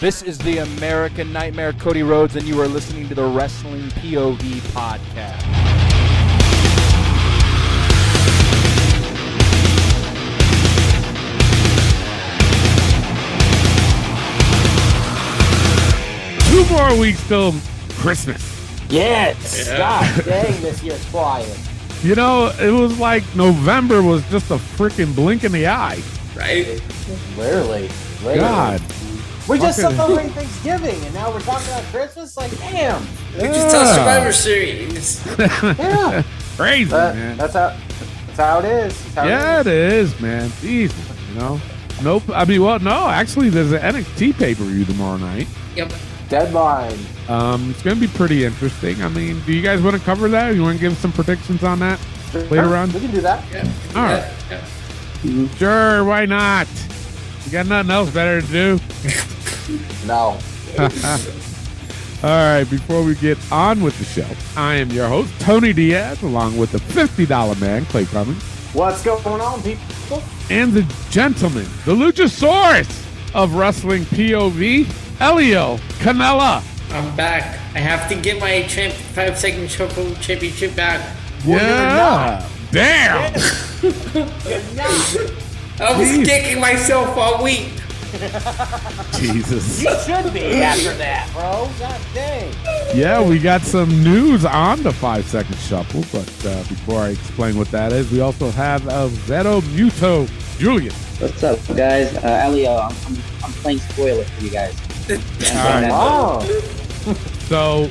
This is the American Nightmare, Cody Rhodes, and you are listening to the Wrestling POV podcast. Two more weeks till Christmas. Yes. God dang, this year's flying. You know, it was like November was just a freaking blink in the eye. right? Literally. Literally. God. We just Fucking- celebrated Thanksgiving and now we're talking about Christmas? Like, damn. We just tell Survivor Series. Yeah. Crazy, That- man. that's how that's how it is. That's how Yeah, it it is, man. Jesus, you know. Nope. I mean, well, no. Actually, there's an NXT pay per view tomorrow night. Yep. is. Deadline. Um, it's gonna be pretty interesting. I mean, do you guys want to cover that? You want to give some predictions on that later on? We can do that. Yeah. All right. Yeah. yeah. Sure, why not? You got nothing else better to do? No. All right, before we get on with the show, I am your host, Tony Diaz, along with the $50 man, Clay Cummings, What's going on, people? and the gentleman, the Luchasaurus of Wrestling POV, Elio Canella. I'm back. I have to get my champ five second shuffle championship back. yeah. Damn. I was Jeez. kicking myself all week. Jesus. You should be after that, bro. God dang. Yeah, we got some news on the five second shuffle, but uh, before I explain what that is, we also have uh, Veto Muto Julian. What's up, guys? Uh, Elio, I'm, I'm, I'm playing spoiler for you guys. Right. Oh. So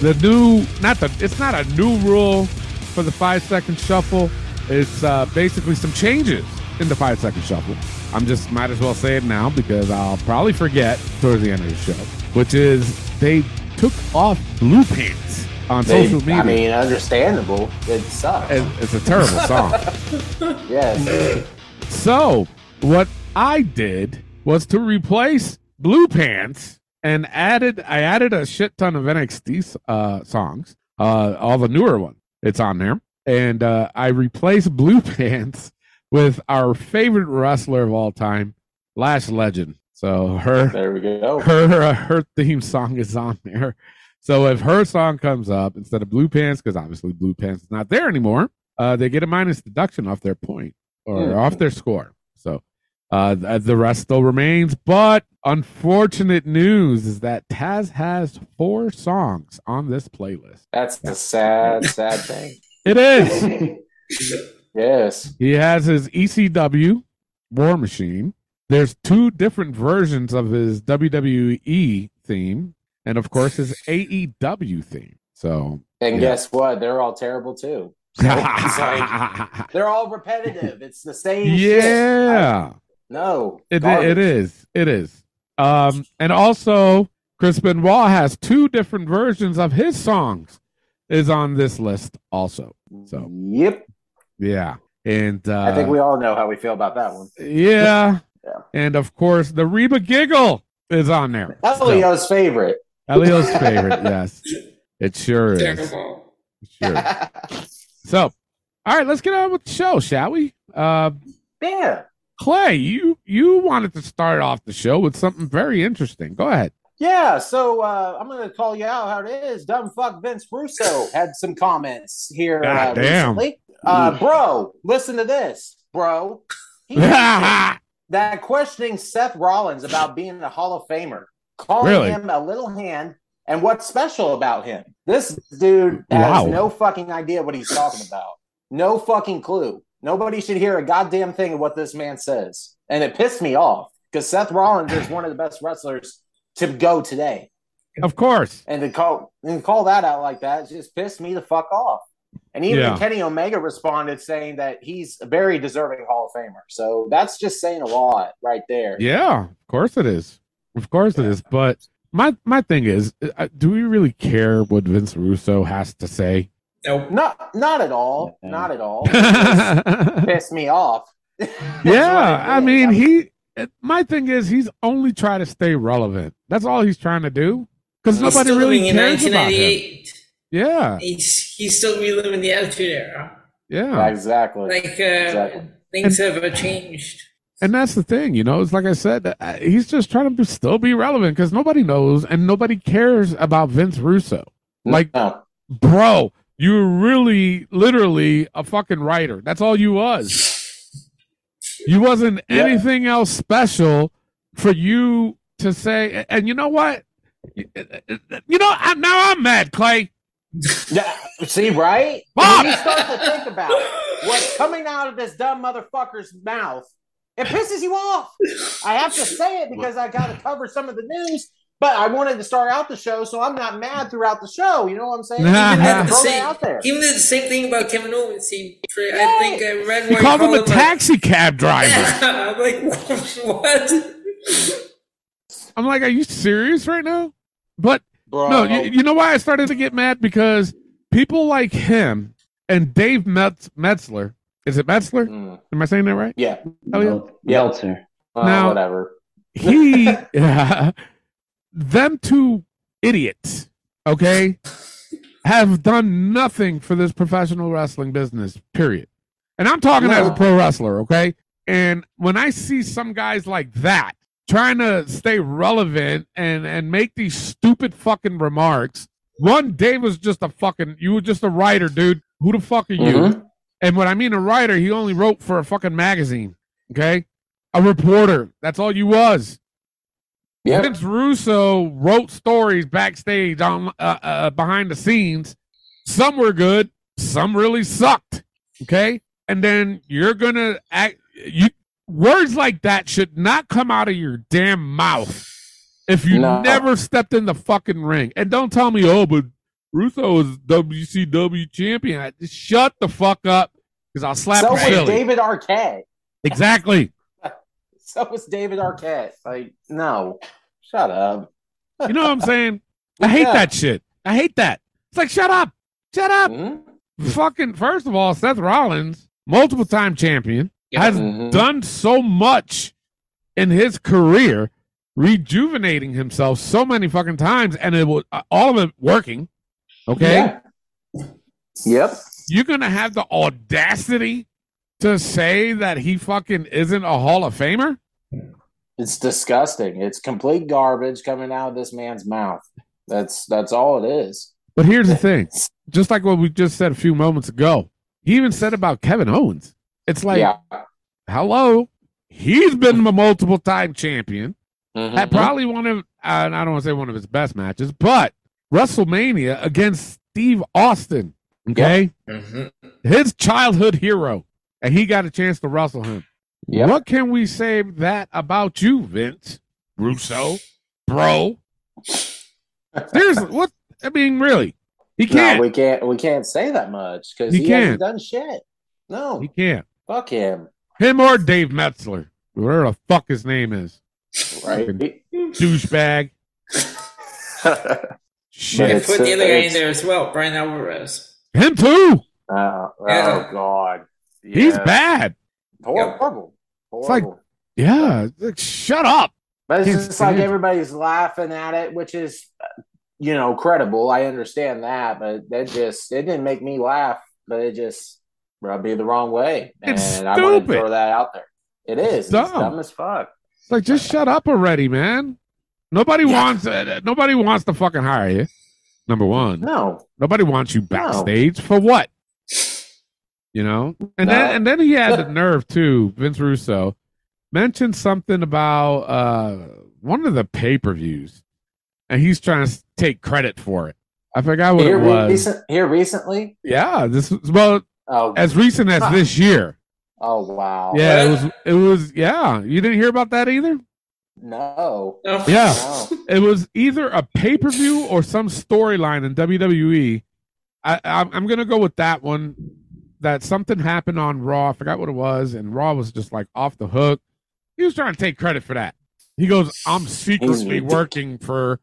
the new, not the, it's not a new rule for the five second shuffle. It's uh, basically some changes in the five second shuffle. I'm just might as well say it now because I'll probably forget towards the end of the show, which is they took off blue pants on They- social media. I mean, understandable. It sucks. It's a terrible song. yes. So what I did was to replace Blue Pants and added I added a shit ton of NXT uh, songs, uh, all the newer one. It's on there, and uh, I replaced Blue Pants with our favorite wrestler of all time, Lash Legend. So her There we go. her her theme song is on there. So if her song comes up instead of Blue Pants, because obviously Blue Pants is not there anymore, uh, they get a minus deduction off their point or Hmm. off their score. So uh, the rest still remains. But unfortunate news is that Taz has four songs on this playlist. That's the sad, sad thing. It is. Yes. He has his ECW War Machine. There's two different versions of his WWE theme, and of course his AEW theme. So And Yeah. guess what? They're all terrible too. It's like- They're all repetitive. It's the same. shit. yeah, No. it garbage. it is it is. Um, and also Chris Benoit has two different versions of his songs is on this list also. So Yep. yeah, and uh, I think we all know how we feel about that one. yeah, Yeah. and of course the Reba Giggle is on there. That's So- Leo's favorite. Elio's favorite, yes. It sure is. Terrible. Sure. So, all right, let's get on with the show, shall we? Uh, yeah. Clay, you you wanted to start off the show with something very interesting. Go ahead. Yeah, so uh, I'm going to call you out how it is. Dumb fuck Vince Russo had some comments here uh, recently. Uh, bro, listen to this, bro. That questioning Seth Rollins about being a Hall of Famer, calling Really? him a little hand, and what's special about him. This dude has Wow. no fucking idea what he's talking about. No fucking clue. Nobody should hear a goddamn thing of what this man says. And it pissed me off because Seth Rollins is one of the best wrestlers to go today. of course. And to call and call that out like that just pissed me the fuck off. And even Yeah. Kenny Omega responded saying that he's a very deserving Hall of Famer. So that's just saying a lot right there. Yeah, of course it is. Of course it is. But my my thing is, uh, do we really care what Vince Russo has to say? Nope. Not not at all. Yeah. Not at all. It just pissed me off. Yeah, it I mean, he. My thing is, he's only trying to stay relevant. That's all he's trying to do. Because He's nobody really cares about him. Yeah, He's he's still reliving the Attitude Era. Yeah. Exactly. Like uh, Exactly. things have changed. And that's the thing, you know. It's like I said, uh, he's just trying to still be relevant because nobody knows and nobody cares about Vince Russo. Like, no. bro, you were really, literally a fucking writer. That's all you was. You wasn't Yeah. anything else special for you to say. And you know what? Uh, uh, uh, you know, I, now I'm mad, Clay. Yeah, see, right? Bob! When you start to think about what's coming out of this dumb motherfucker's mouth, it pisses you off. I have to say it because I got to cover some of the news, but I wanted to start out the show, so I'm not mad throughout the show. You know what I'm saying? You Nah. didn't have to The same- that out there. He did the same thing about Kevin Owens. He, I think I read You where called him a a- taxi cab driver. I'm like, what? I'm like, are you serious right now? But Bro, no, you, you know why I started to get mad? Because people like him and Dave Metz, Metzler, is it Metzler? Mm, Am I saying that right? yeah, Oh, yeah. Mel- Meltzer. uh, Now- whatever. He, yeah, them two idiots, okay, have done nothing for this professional wrestling business, period. And I'm talking as a pro wrestler, okay? And when I see some guys like that trying to stay relevant and and make these stupid fucking remarks, one, Dave was just a fucking you were just a writer, dude. Who the fuck are you? Mhm. And what I mean a writer, he only wrote for a fucking magazine. Okay, a reporter. That's all you was. Yep. Vince Russo wrote stories backstage on uh, uh, behind the scenes. Some were good, some really sucked. Okay, and then you're gonna act. You words like that should not come out of your damn mouth if you No. never stepped in the fucking ring. And don't tell me, oh, but Russo is WCW champion. I- Just shut the fuck up, because I'll slap So was. David Arquette. Exactly. So was David Arquette. Like, no, shut up. You know what I'm saying? I hate Yeah. that shit. I hate that. It's like, shut up. Shut up. Mhm. Fucking, first of all, Seth Rollins, multiple time champion, Yeah. has Mhm. done so much in his career, rejuvenating himself so many fucking times, and it was uh, all of it working. Okay. Yeah. Yep. You're going to have the audacity to say that he fucking isn't a Hall of Famer? It's disgusting. It's complete garbage coming out of this man's mouth. That's that's all it is. But here's the thing just like what we just said a few moments ago, he even said about Kevin Owens. It's like, yeah. hello, he's been a multiple time champion. Mhm. Had probably one of, uh, I don't want to say one of his best matches, but WrestleMania against Steve Austin. Okay. Mhm. His childhood hero. And he got a chance to wrestle him. Yep. What can we say that about you, Vince Russo, bro? Seriously, what? I mean, really, he can't. we can't. We can't say that much because He he, can't. hasn't done shit. No, he can't. fuck him. Him or Dave Metzler, whatever the fuck his name is, Right? douchebag. Shit, I put the other guy in there as well, Bryan Alvarez. him too. Uh, Yeah. Oh God, He's bad. Horrible. It's like- Horrible. Yeah, like, shut up. But it's Can't just like it. everybody's laughing at it, which is, uh, you know, credible. I understand that, but that just it didn't make me laugh. But it just rubbed me the wrong way, and It's I wanted to stupid. throw that out there. It is. It's dumb. dumb as fuck. It's like just shut up already, man. Nobody Yeah. wants. Uh, nobody wants to fucking hire you. Number one, No, nobody wants you backstage for what? You know, and No. then and then he had the nerve too. Vince Russo mentioned something about uh one of the pay per views, and he's trying to take credit for it. I forgot what here, it was. recent, here recently. Yeah, this was well Oh, as recent as Huh. this year. oh wow. Yeah, it was. It was. Yeah, you didn't hear about that either. No. Yeah. No. It was either a pay per view or some storyline in WWE. I, I'm, I'm gonna go with that one. That something happened on Raw. I forgot what it was, and Raw was just like off the hook. He was trying to take credit for that. He goes, "I'm secretly working for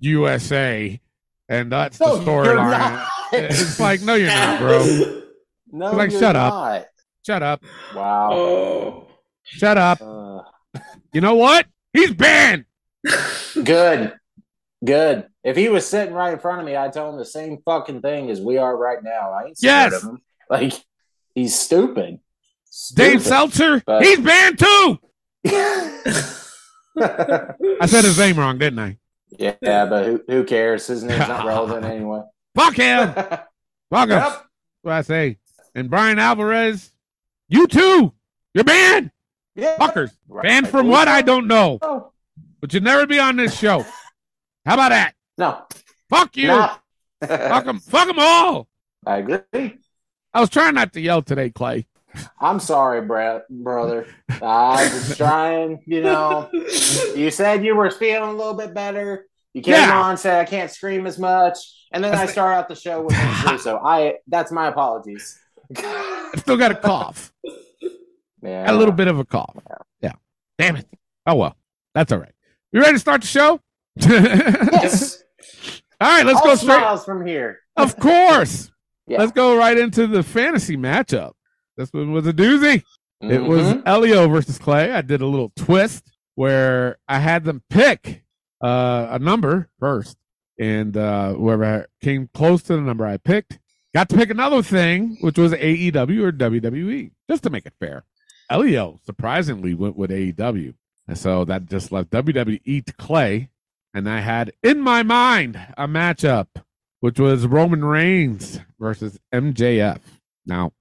USA, and that's the No, you're storyline." It's like, no, you're not, bro. No, Like, you're shut up. Shut up. Wow. Oh. Shut up. Uh, You know what? He's banned. good. Good. If he was sitting right in front of me, I'd tell him the same fucking thing as we are right now. I ain't scared Yes. of him. Like He's stupid. Dave Seltzer, But- he's banned too. I said his name wrong, didn't I? Yeah, but who, who cares? His name's not relevant anyway. Fuck him. Fuck him. Yep. What I say. And Bryan Alvarez, you too. You're banned. Yeah. Fuckers. Banned from what? I don't know. know. But you'll never be on this show. How about that? No. Fuck you. Nah. Fuck them. Fuck them all. I agree. I was trying not to yell today, Clay. I'm sorry, Brett, brother. I was trying, you know. You said you were feeling a little bit better. You came Yeah. on, said I can't scream as much, and then I start out the show with so I that's my apologies. I still got a cough. Yeah, a little bit of a cough. Yeah. Damn it. Oh well. That's all right. You ready to start the show? Yes. all right, let's All go straight. smiles from here. Of course. Yeah. Let's go right into the fantasy matchup. This one was a doozy. It was Mhm. Elio versus Clay. I did a little twist where I had them pick uh, a number first, and uh, whoever came close to the number I picked got to pick another thing, which was AEW or WWE, just to make it fair. Elio surprisingly went with AEW, and so that just left WWE to Clay. And I had in my mind a matchup, which was Roman Reigns versus MJF. Now,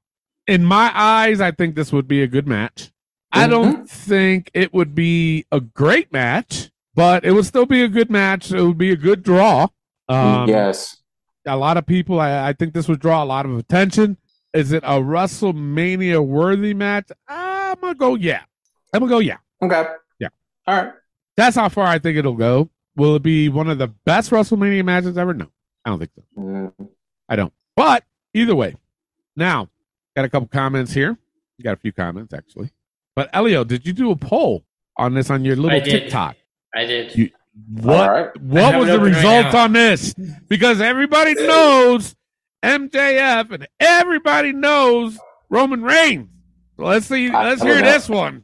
in my eyes, I think this would be a good match. I don't think it would be a great match, but it would still be a good match. It would be a good draw. Um, yes. A lot of people, I, I think this would draw a lot of attention. Is it a WrestleMania worthy match? I'm going to go, yeah. I'm going to go, yeah. Okay. Yeah. All right. That's how far I think it'll go. Will it be one of the best WrestleMania matches ever? No, I don't think so. Mm, I don't. But either way, now got a couple comments here. You got a few comments actually. But Elio, did you do a poll on this on your little I did. TikTok? I did. You- What All right. what was the open right result on this? Because everybody knows MJF and everybody knows Roman Reigns. Let's see. I Let's don't hear know. this one.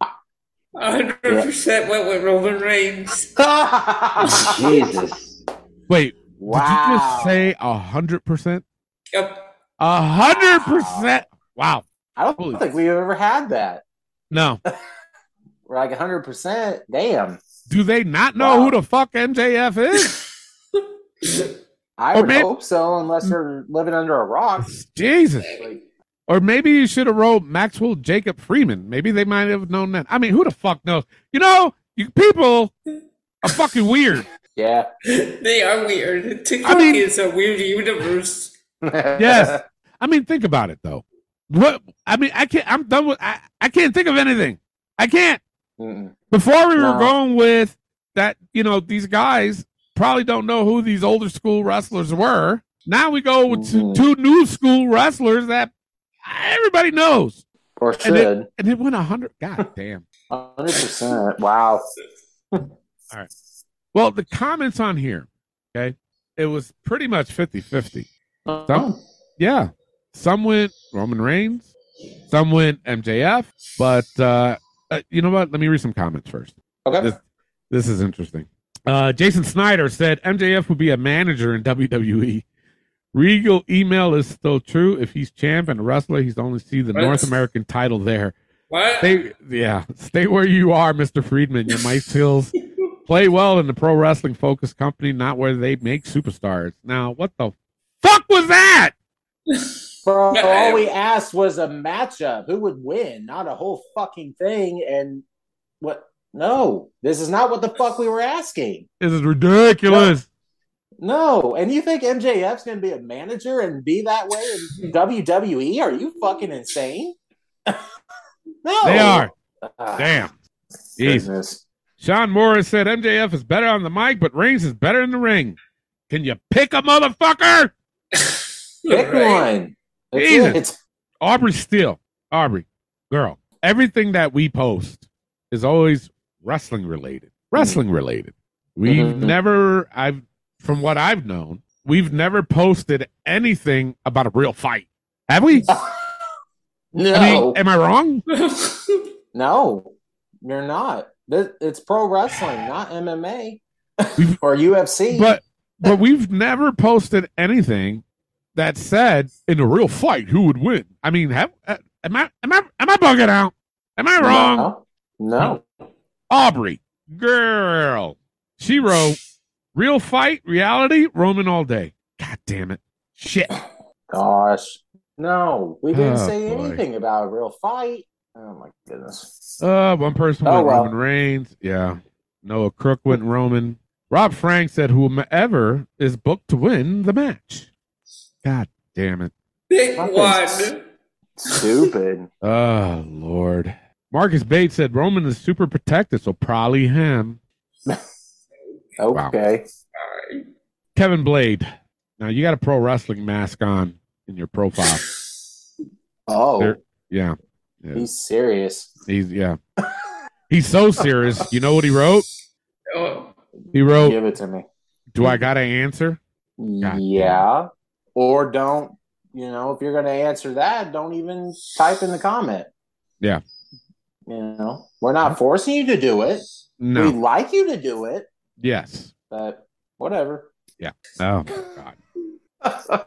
100% went with Roman Reigns. Jesus. Wait, wow. did you just say a hundred percent? Yep. A hundred percent. Wow. I don't Holy- think we've ever had that. No. We're like a 100%. Damn. Do they not know Wow. who the fuck MJF is? I Or would maybe- hope so, unless they're living under a rock. Jesus. Like, Or maybe you should have wrote Maxwell Jacob Freeman. Maybe they might have known that. I mean, who the fuck knows? You know, you people are fucking weird. Yeah. They are weird. TikTok I mean- is a weird universe. Yes. I mean, think about it though. What I mean, I can't. I'm done with. I, I can't think of anything. I can't. Mm-mm. Before we were going with that, you know, these guys probably don't know who these older school wrestlers were. Now we go with two, Mhm. two new school wrestlers that everybody knows, Or and should. it, and it went a hundred. God damn. 100%. Wow. Well, the comments on here, okay, it was pretty much 50 50. Oh. Some, yeah, some went Roman Reigns, some went MJF, but uh, uh, you know what? Let me read some comments first. Okay. This, this is interesting. Uh, Jason Snyder said MJF would be a manager in WWE. Regal email is still true. If he's champ and a wrestler, he's only see the What? North American title there. What? Stay, yeah, stay where you are, Mister Friedman. Your mic skills play well in the pro wrestling focused company, not where they make superstars. Now, what the fuck was that? Bro, all we asked was a matchup. Who would win? Not a whole fucking thing. And what? No, this is not what the fuck we were asking. This is ridiculous. No. And you think MJF's going to be a manager and be that way in WWE? Are you fucking insane? no. They are. Ah, Damn. Jesus. goodness. Sean Morris said MJF is better on the mic, but Reigns is better in the ring. Can you pick a motherfucker? Pick Right. one. That's Jesus. it. Aubrey Steele. Aubrey, girl. Everything that we post is always wrestling related. Wrestling related. We've Mhm. never I've from what I've known, we've never posted anything about a real fight. Have we? No. I mean, am I wrong? No, you're not. This- It's pro wrestling, not MMA or UFC. But but we've never posted anything that said in a real fight who would win. I mean, have uh, am I am I am I bugging out? Am I wrong? No. no. Aubrey, girl. She wrote real fight, reality, Roman all day. God damn it. Shit. Gosh. No. We didn't Oh, say boy. anything about a real fight. Oh my goodness. Uh one person Oh, went well. Roman Reigns. Yeah. Noah Crook went Roman. Rob Frank said whomever is booked to win the match. God damn it. Big one. Stupid. Oh Lord. Marcus Bates said Roman is super protected, so probably him. Okay. Kevin Blade. Now you got a pro wrestling mask on in your profile. Oh, There- Yeah. He's serious. He's yeah. He's so serious. You know what he wrote? He wrote, Give it to me. "Do I got to answer?" God yeah. Or don't, you know, if you're going to answer that, don't even type in the comment. Yeah. You know, we're not forcing you to do it. No. We'd like you to do it, Yes. but whatever. Yeah. Oh God.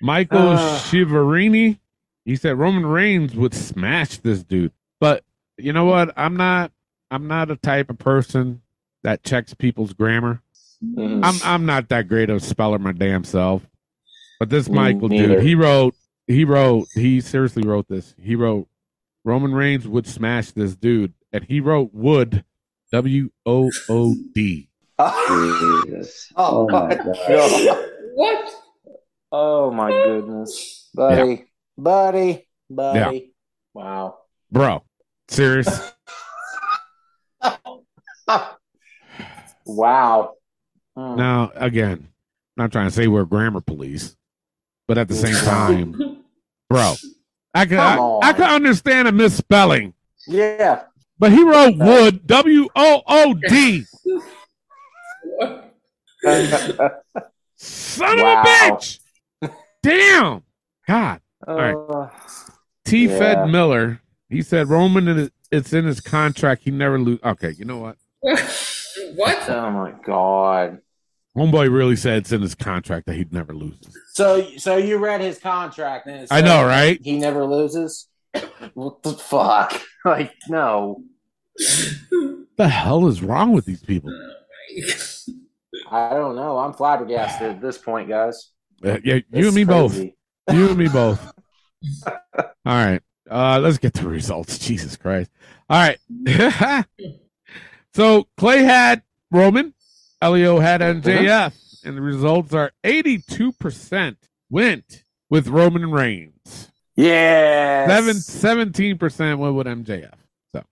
Michael Uh. Shiverini. He said Roman Reigns would smash this dude. But you know what? I'm not. I'm not a type of person that checks people's grammar. Mhm. I'm I'm not that great of a speller my damn self. But this Me Michael neither. dude, he wrote he wrote he seriously wrote this. He wrote Roman Reigns would smash this dude, and he wrote would W O O D. Oh, Oh my my God. God. what? Oh my goodness. Buddy. Buddy. Buddy. Wow. Bro, serious? wow. Hmm. now again, I'm not trying to say we're grammar police, but at the same time, bro, I can I, I can understand a misspelling, Yeah. but he wrote wood, W O O D. Son Wow. of a bitch! Damn! God. Right. Uh, T. Yeah. Fed Miller. He said Roman. is- It's in his contract. He never lose. Okay, you know what? what? oh my god. Homeboy really said it's in his contract that he'd never lose. So, so you read his contract, and I know, right? He never loses. What the fuck? Like, no. The hell is wrong with these people? I don't know. I'm flabbergasted at this point, guys. Uh, yeah, you This and me is both. Crazy. You and me both. All right. Uh, let's get the results. Jesus Christ. All right. so Clay had Roman, Elio had MJF, and the results are 82% went with Roman Reigns. Yeah. Seven, 17% went with MJF. So,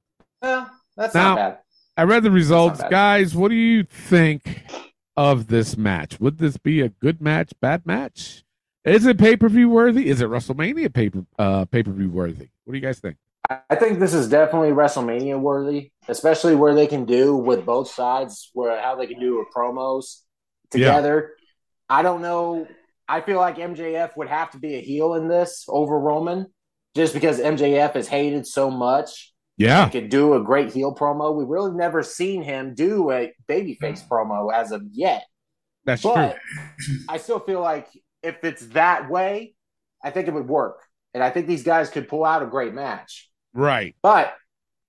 well, that's Now- not bad. I read the results. Guys, what do you think of this match? Would this be a good match, bad match? Is it pay per view worthy? Is it WrestleMania pay uh, pay per view worthy? What do you guys think? I think this is definitely WrestleMania worthy, especially where they can do with both sides, where how they can do with promos together. I don't know. I feel like MJF would have to be a heel in this over Roman, just because MJF is hated so much. Yeah, Could do a great heel promo. We've really never seen him do a babyface promo as of yet. that's But true. I still feel like if it's that way, I think it would work. And I think these guys could pull out a great match. Right. But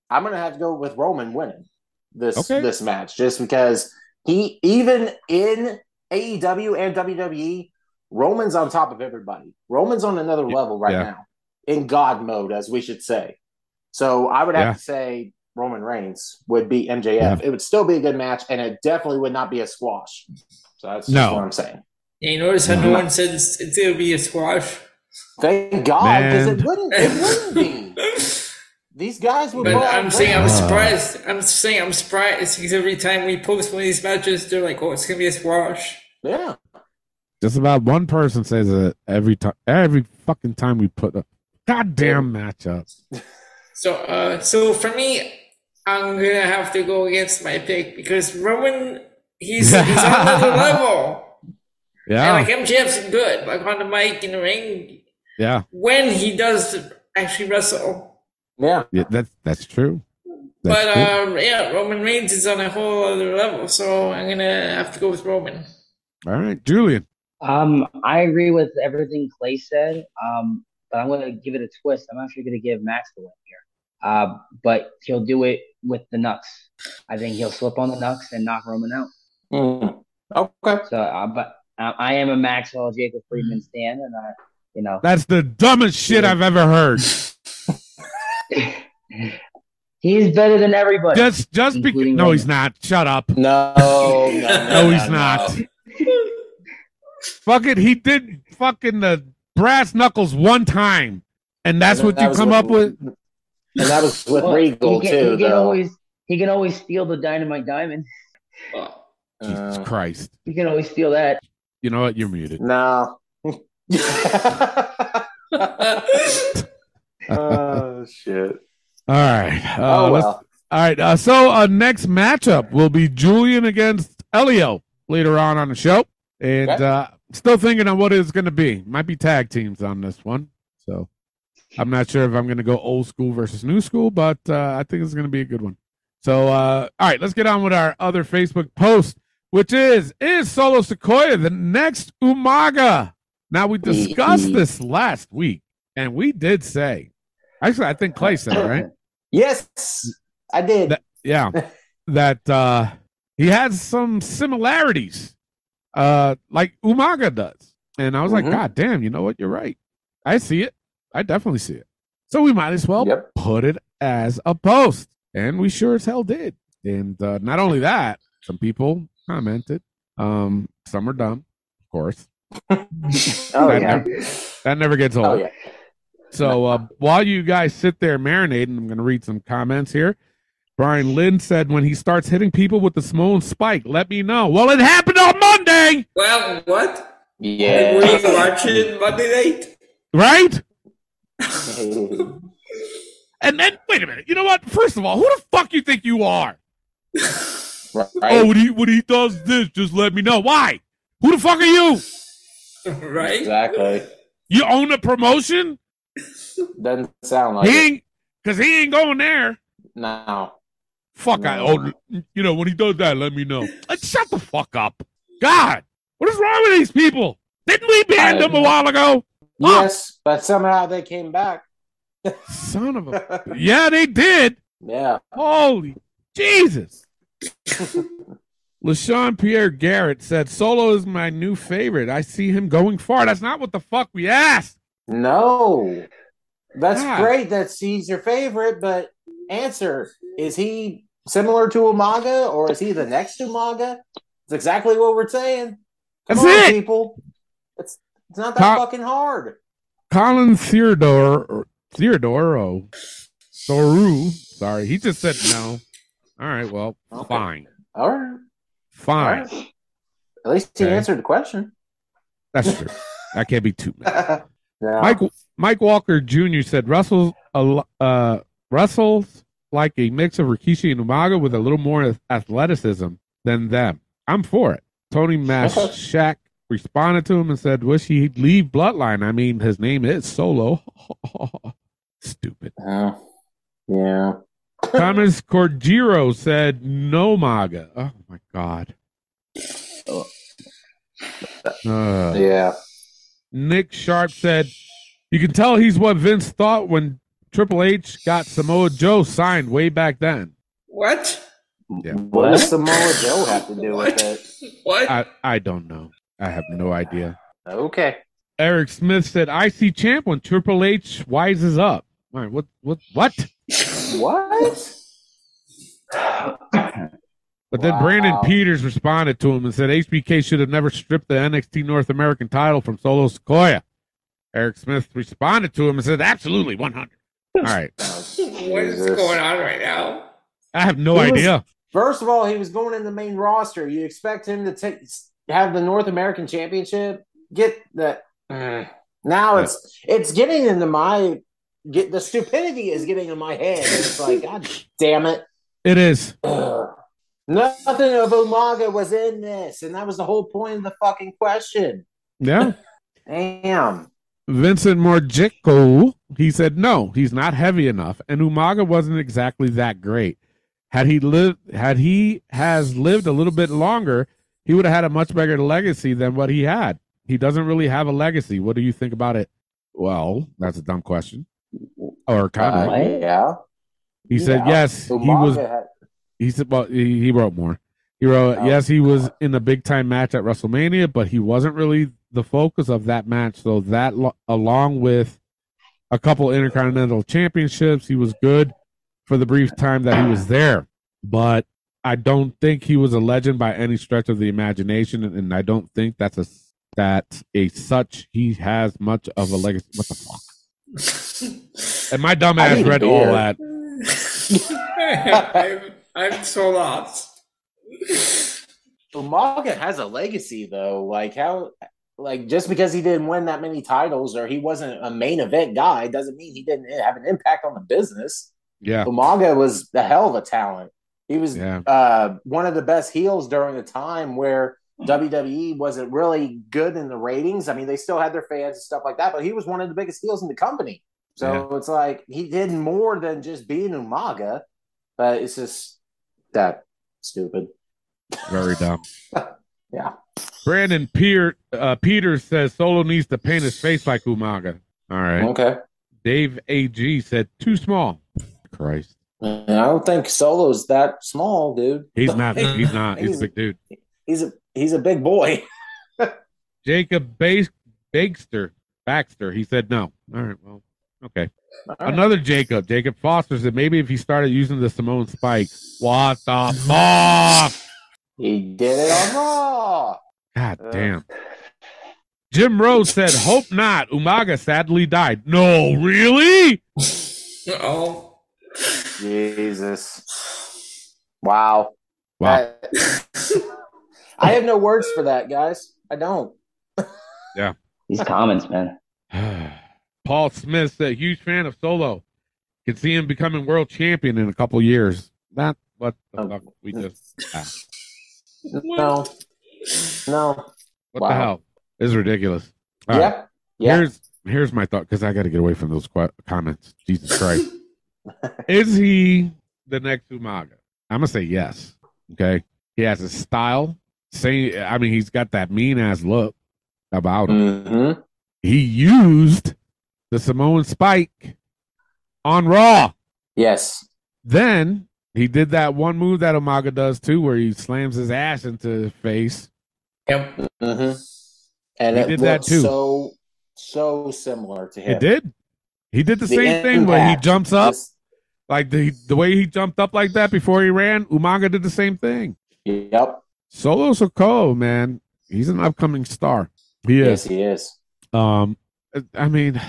I'm gonna have to go with Roman winning this Okay. this match just because he even in AEW and WWE, Roman's on top of everybody. Roman's on another level right Yeah. now. In God mode, as we should say. So I would have Yeah. to say Roman Reigns would beat MJF. It would still be a good match, and it definitely would not be a squash. So that's just No. what I'm saying. You notice how no one said it's, it's gonna be a squash. Thank God, because it wouldn't. It wouldn't be. These guys would. But I'm great saying I'm surprised. I'm saying I'm surprised because every time we post one of these matches, they're like, "Oh, it's gonna be a squash." Yeah. Just about one person says it every time. Every fucking time we put a goddamn matchup. So, uh, so for me, I'm gonna have to go against my pick because Roman, he's he's on another level. Yeah, And like MJF's good, like on the mic in the ring yeah, when he does actually wrestle. Yeah. yeah. That's that's true. That's but true. um, yeah, Roman Reigns is on a whole other level, so I'm gonna have to go with Roman. All right, Julian. Um, I agree with everything Clay said. Um, but I'm going to give it a twist. I'm actually going to give Max the win here. Uh, but he'll do it with the Nux. I think he'll slip on the Nux and knock Roman out. Mm. Okay. So, uh, but uh, I am a Maxwell Jacob Friedman stan, and I, you know, That's the dumbest shit I've ever heard. he's better than everybody. Just just because No, Roman. he's not. Shut up. No, no, no, No, he's no, not. Fuck it. He did fucking the brass knuckles one time. And that's And what that you was come up with? And that was with Well, Regal he can, too. He can though. always he can always steal the dynamite diamond. Oh. Jesus Uh, Christ. He can always steal that. You know what? You're muted. no. oh shit. All right. Uh, oh well. All right. Uh, so uh, next matchup will be Julian against Elio later on on the show, and Okay. uh, still thinking on what it's going to be. Might be tag teams on this one, so I'm not sure if I'm going to go old school versus new school, but uh, I think it's going to be a good one. So uh, all right, let's get on with our other Facebook post, which is is Solo Sikoa the next Umaga? Now we discussed this last week, and we did say, actually, I think Clay said it, right. Yes, I did. That- yeah that uh he has some similarities uh like umaga does and i was like Mhm. god damn you know what you're right i see it i definitely see it so we might as well Yep. put it as a post and we sure as hell did and uh not only that some people commented um some are dumb of course Oh that, yeah. never, that never gets old Oh yeah. so uh, while you guys sit there marinating, I'm going to read some comments here. Brian Lynn said, "When he starts hitting people with the Samoan spike, let me know." Well, it happened on Monday, Well, what? Yeah. Were you Yeah. watching Monday night? right? And then, wait a minute. You know what? First of all, who the fuck you think you are? right. Oh, when he when he does this, just let me know. Why? Who the fuck are you? right? Exactly. You own a promotion? Doesn't sound like He it. ain't because he ain't going there. No. Fuck, I No. oh, you know when he does that, let me know. Like, shut the fuck up, God. What is wrong with these people? Didn't we ban them a while ago? Yes, but somehow they came back. Son of a. Yeah, they did. yeah. Holy Jesus. LaShawn Pierre Garrett said, Solo is my new favorite. I see him going far. That's not what the fuck we asked. No. That's God. great that he's your favorite, but answer is he similar to Umaga or is he the next Umaga? It's exactly what we're saying. Come That's on, it. people. It's it's not that fucking hard. Colin Theodore, or Theodore, Thoru, sorry, he just said no. All right, well, Okay. fine. All right. Fine. right. At least he Okay. answered the question. That's true. That can't be too mad. No. Mike Mike Walker Jr. said Russell's a uh, Russell's like a mix of Rikishi and Umaga with a little more athleticism than them. I'm for it. Tony Mashak responded to him and said, "Wish he'd leave Bloodline. I mean, his name is Solo." Stupid. Oh, yeah. Thomas Cordero said, "No Maga." Oh my god. Uh, Yeah. Nick Sharp said, "You can tell he's what Vince thought when Triple H got Samoa Joe signed way back then." What? Yeah. What does Samoa Joe have to do with it? What? I I don't know. I have no idea. Okay. Eric Smith said, "I see champ when Triple H wises up." All right, what what what? What? But then Brandon Peters responded to him and said HBK should have never stripped the NXT North American title from Solo Sikoa. Eric Smith responded to him and said, "Absolutely, 100." All right, what is going on right now? I have no He was- idea. First of all, he was going in the main roster. You expect him to take have the North American Championship? Get that. Mm. Now it's it's getting into my get the stupidity is getting in my head. It's like God damn it. It is. Ugh. Nothing of Umaga was in this, and that was the whole point of the fucking question. Yeah. Damn. Vincent Morjico, he said no, he's not heavy enough, and Umaga wasn't exactly that great. Had he lived, had he has lived a little bit longer, he would have had a much bigger legacy than what he had. He doesn't really have a legacy. What do you think about it? Well, that's a dumb question or Uh, comment. yeah. he said yeah. yes. He was. had- He said, well, he, he wrote more. He wrote, Oh, yes, he was in a big time match at WrestleMania, but he wasn't really the focus of that match. So that, lo- along with a couple Intercontinental Championships, he was good for the brief time that he was there. But I don't think he was a legend by any stretch of the imagination, and, and I don't think that's a that a such he has much of a legacy. What the fuck? And my dumb ass read all that. I'm, I'm so lost. Umaga has a legacy though. Like how like just because he didn't win that many titles or he wasn't a main event guy doesn't mean he didn't have an impact on the business. Yeah, Umaga was the hell of a talent. He was yeah, uh, one of the best heels during the time where WWE wasn't really good in the ratings. I mean, they still had their fans and stuff like that, but he was one of the biggest heels in the company. So it's like he did more than just being Umaga, but it's just that stupid. very dumb. Yeah. Brandon Peter uh, Peters says Solo needs to paint his face like Umaga. All right. Okay. Dave AG said too small. Christ, I don't think Solo's that small, dude. he's not. He's not. He's a big dude. He's a he's a big boy. Jacob Bas- Baxter Baxter. He said no. All right. Well, okay. All right. Another Jacob. Jacob Foster said maybe if he started using the Samoan Spike. What the fuck? He did it on Raw. God Uh. damn. Jim Rose said, "Hope not." Umaga sadly died. No, really? Oh, Jesus. Wow. Wow. That- I have no words for that, guys. I don't. Yeah. These comments, man. Paul Smith said, "Huge fan of Solo. Can see him becoming world champion in a couple years." Not what the Oh. fuck we just. No. No. what Wow. the hell? This is ridiculous. All right. yeah. Yeah. Here's here's my thought because I got to get away from those qu- comments. Jesus Christ. is he the next Umaga? I'm gonna say yes. Okay. He has a style. Say, I mean, he's got that mean ass look about him. hmm He used the Samoan Spike on Raw. Yes. Then he did that one move that Umaga does too, where he slams his ass into his face. yep. hmm And He it did that too. so so similar to him. It did. He did the, The same thing where he jumps up, just- like the the way he jumped up like that before he ran. Umaga did the same thing. Yep. Solo Sikoa, man, he's an upcoming star. He Yes, he is. Um, I mean,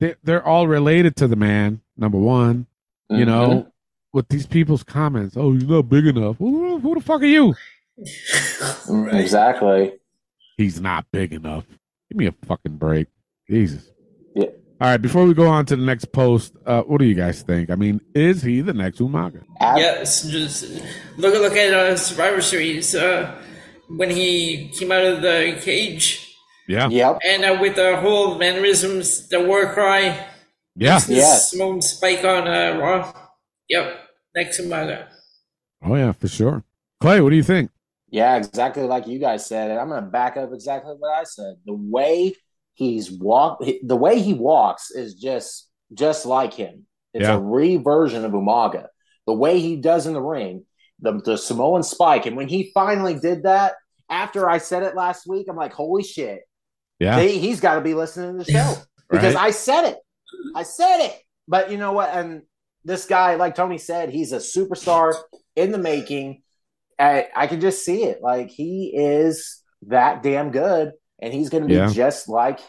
they they're all related to the man. Number one, you Mhm. know, with these people's comments. Oh, you're not big enough. Who, who the fuck are you? Exactly. He's not big enough. Give me a fucking break. Jesus. Yeah. All right, before we go on to the next post, uh, what do you guys think? I mean, is he the next Umaga? Yes, just look at look at uh, Survivor Series uh, when he came out of the cage Yeah. Yep. and uh, with the whole mannerisms, the war cry, Yeah. this Yes. Samoan Spike on uh, Raw. Yep, next Umaga. Oh, yeah, for sure. Clay, what do you think? Yeah, exactly like you guys said. And I'm going to back up exactly what I said. The way he's walk, the way he walks is just just like him. It's Yeah. a reversion of Umaga. The way he does in the ring, the the Samoan spike, and when he finally did that, after I said it last week, I'm like, holy shit, Yeah. they, he's got to be listening to the show because Right. I said it. I said it. But you know what? And this guy, like Tony said, he's a superstar in the making. I, I can just see it. Like he is that damn good, and he's going to be Yeah. just like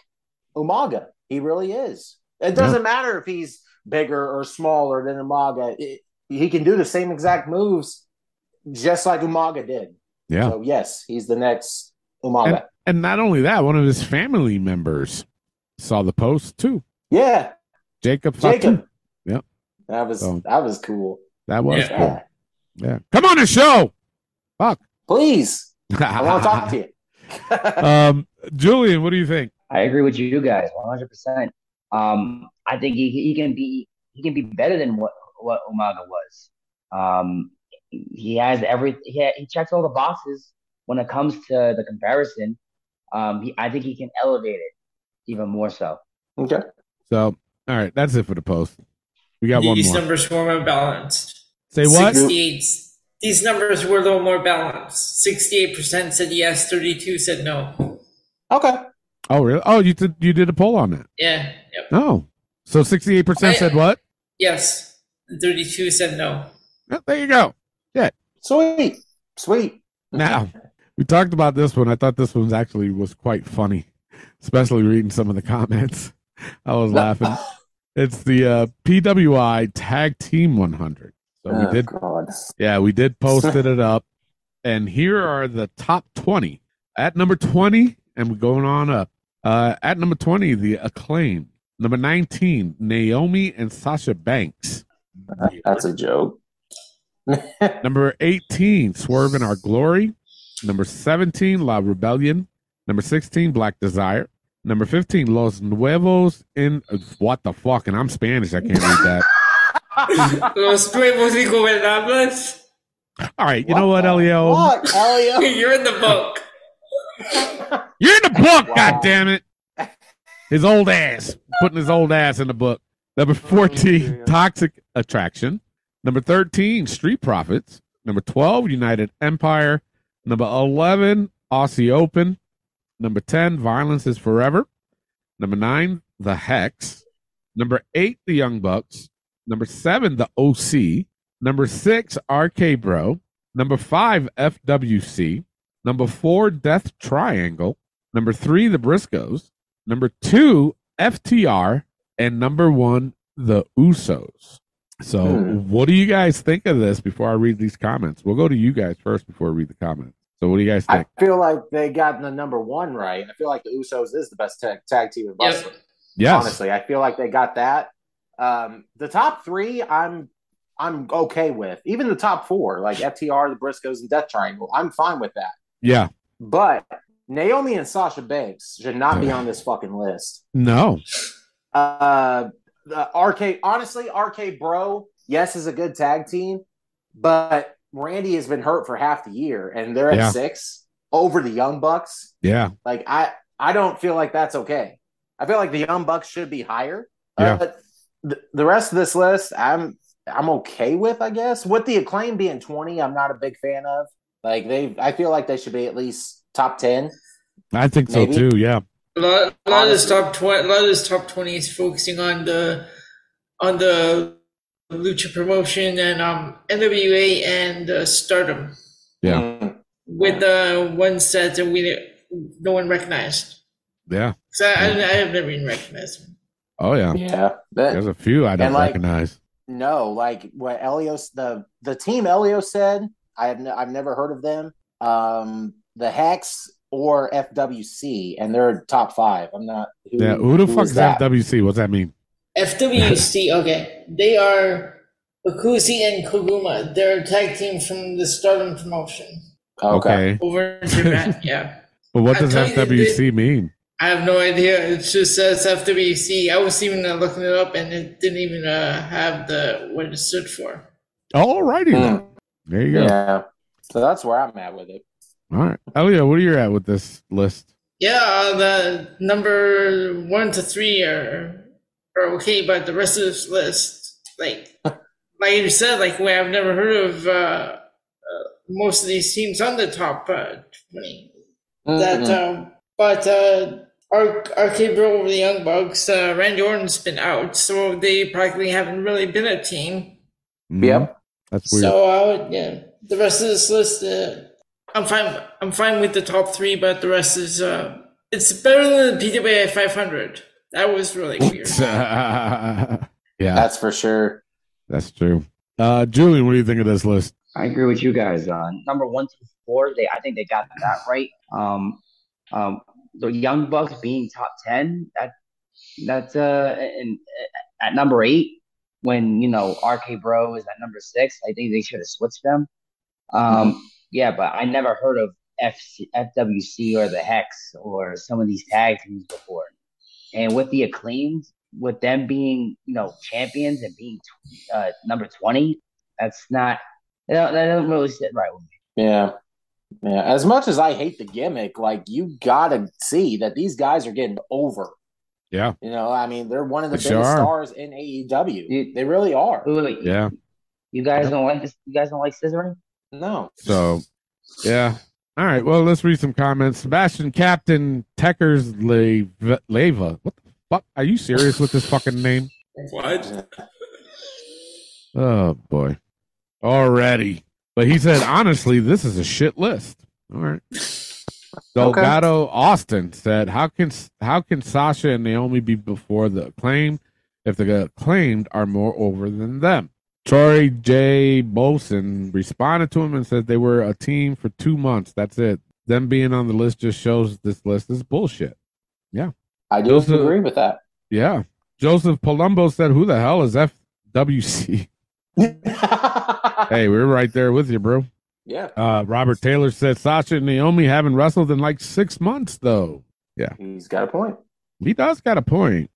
Umaga. He really is. It doesn't matter if he's bigger or smaller than Umaga. It- he can do the same exact moves, just like Umaga did. Yeah. So yes, he's the next Umaga. And not only that, one of his family members saw the post too. yeah, Jacob. Fatu. Jacob. Yep. That was So- that was cool. That was Yeah. cool. Yeah. Come on the show. Fuck. Please, I want to talk to you. um, Julian, what do you think? I agree with you guys 100%. Um, I think he, he can be he can be better than what what Umaga was. Um, he has every he, ha- he checks all the boxes when it comes to the comparison. Um, he, I think he can elevate it even more so. Okay. So, all right, that's it for the post. We got one These more. numbers were more balanced. Say what? 68. These numbers were a little more balanced. 68% said yes, 32 said no. Okay. Oh, really? Oh, you did you did a poll on that? Yeah, yep. Oh, so sixty eight percent said what? Yes. 32 said no. Oh, there you go. Yeah. Sweet. Sweet. Now we talked about this one. I thought this one actually was quite funny, especially reading some of the comments. I was laughing. It's the uh, PWI Tag Team 100. So we Oh, did, God. yeah, we did posted it up, and here are the top 20. At number 20, and we're going on up. Uh, at number 20, the Acclaim. Number 19, Naomi and Sasha Banks. That's a joke. Number 18, Swerve in Our Glory. Number 17, La Rebellion. Number 16, Black Desire. Number 15, Los Nuevos in what the fuck? And I'm Spanish. I can't read that. Los nuevos ingobernables. All right, you know what, Elio? Fuck, Elio. You're in the book. You're in the book, Wow. God damn it! His old ass. Putting his old ass in the book. Number 14, Toxic Attraction. Number 13, Street Profits. Number 12, United Empire. Number 11, Aussie Open. Number 10, Violence is Forever. Number 9, The Hex. Number 8, The Young Bucks. Number 7, The OC. Number 6, RK Bro. Number 5, FWC. Number 4, Death Triangle. Number 3, The Briscoes. Number 2, FTR. And number 1, The Usos. So, Hmm. what do you guys think of this before I read these comments? We'll go to you guys first before I read the comments. So, what do you guys think? I feel like they got the number one right. I feel like the Usos is the best tag, tag team in Yep. wrestling. yes. Honestly, I feel like they got that. Um, the top three, I'm I'm okay with. Even the top four, like FTR, the Briscoes, and Death Triangle, I'm fine with that. Yeah. But Naomi and Sasha Banks should not be on this fucking list. No. Uh, the RK, honestly, RK Bro, yes, is a good tag team, but Randy has been hurt for half the year, and they're at Yeah. six over the Young Bucks. Yeah. Like I, I don't feel like that's okay. I feel like the Young Bucks should be higher. Yeah. Uh, the, the rest of this list, I'm I'm okay with. I guess with the acclaim being twenty, I'm not a big fan of. Like they, I feel like they should be at least top ten. I think so too. Yeah. A lot, a lot of this top twenty, a lot of this top twenty is focusing on the on the lucha promotion and um NWA and uh, Stardom, Yeah. Mm. with the ones that we no one recognized. Yeah. So I, I, I have never even recognized them. Oh, yeah. yeah. That- There's a few I don't like, recognize. No, like what Elios the the team Elio said, I have no, I've never heard of them. Um, the Hex or FWC, and they're top five. I'm not. Who, Yeah. Who the fuck is is FWC? What's that mean? FWC, okay, they are Okusi and Koguma. They're a tag team from the Stardom promotion Okay. over in Japan. yeah. But what does tell you, FWC mean? I have no idea. It just says FWC. I was even uh, looking it up, and it didn't even uh, have the what it stood for. Alrighty then. Hmm. There you go. Yeah. So that's where I'm at with it. All right. Elio, what are you at with this list? Yeah, uh, the number one to three are are okay, but the rest of this list, like like you said, like we I've never heard of uh, uh, most of these teams on the top uh, twenty. That, Mhm. um, but our RK Bro over the Young Bucks, uh, Randy Orton's been out, so they practically haven't really been a team. Mhm. Yep. That's weird. So I would, yeah, the rest of this list, uh, I'm fine. I'm fine with the top three, but the rest is uh, it's better than the PWI 500. That was really weird. yeah, That's for sure. that's true. Uh, Julian, what do you think of this list? I agree with you guys. Uh, number one through four, they I think they got that right. Um, um, the Young Bucks being top ten, that that's uh, and uh, at number eight, when you know RK Bro is at number six, I think they should have switched them. Um, yeah, but I never heard of FC, FWC or the Hex or some of these tag teams before. And with the acclaimed, with them being you know champions and being uh, number twenty, that's not that doesn't really sit right with me. Yeah. Yeah. As much as I hate the gimmick, like you gotta see that these guys are getting over. Yeah. You know, I mean, they're one of the They biggest sure stars in AEW. You- they really are. Wait, wait, Yeah. You guys don't like this? You guys don't like scissoring? No. So, yeah. All right. Well, let's read some comments. Sebastian Captain Teckers Leva. Leva. What the fuck? Are you serious with this fucking name? What? Oh boy. Already. But he said, honestly, this is a shit list. All right. Delgado Austin said, "How can how can Sasha and Naomi be before the acclaim if the acclaimed are more over than them?" Troy J. Bolson responded to him and said they were a team for two months. That's it. Them being on the list just shows this list is bullshit. Yeah, I do Those are- agree with that. Yeah. Joseph Palumbo said, "Who the hell is FWC?" hey, we're right there with you, bro. yeah, Uh, Robert Taylor said Sasha and Naomi haven't wrestled in like six months, though. Yeah. He's got a point. He does got a point.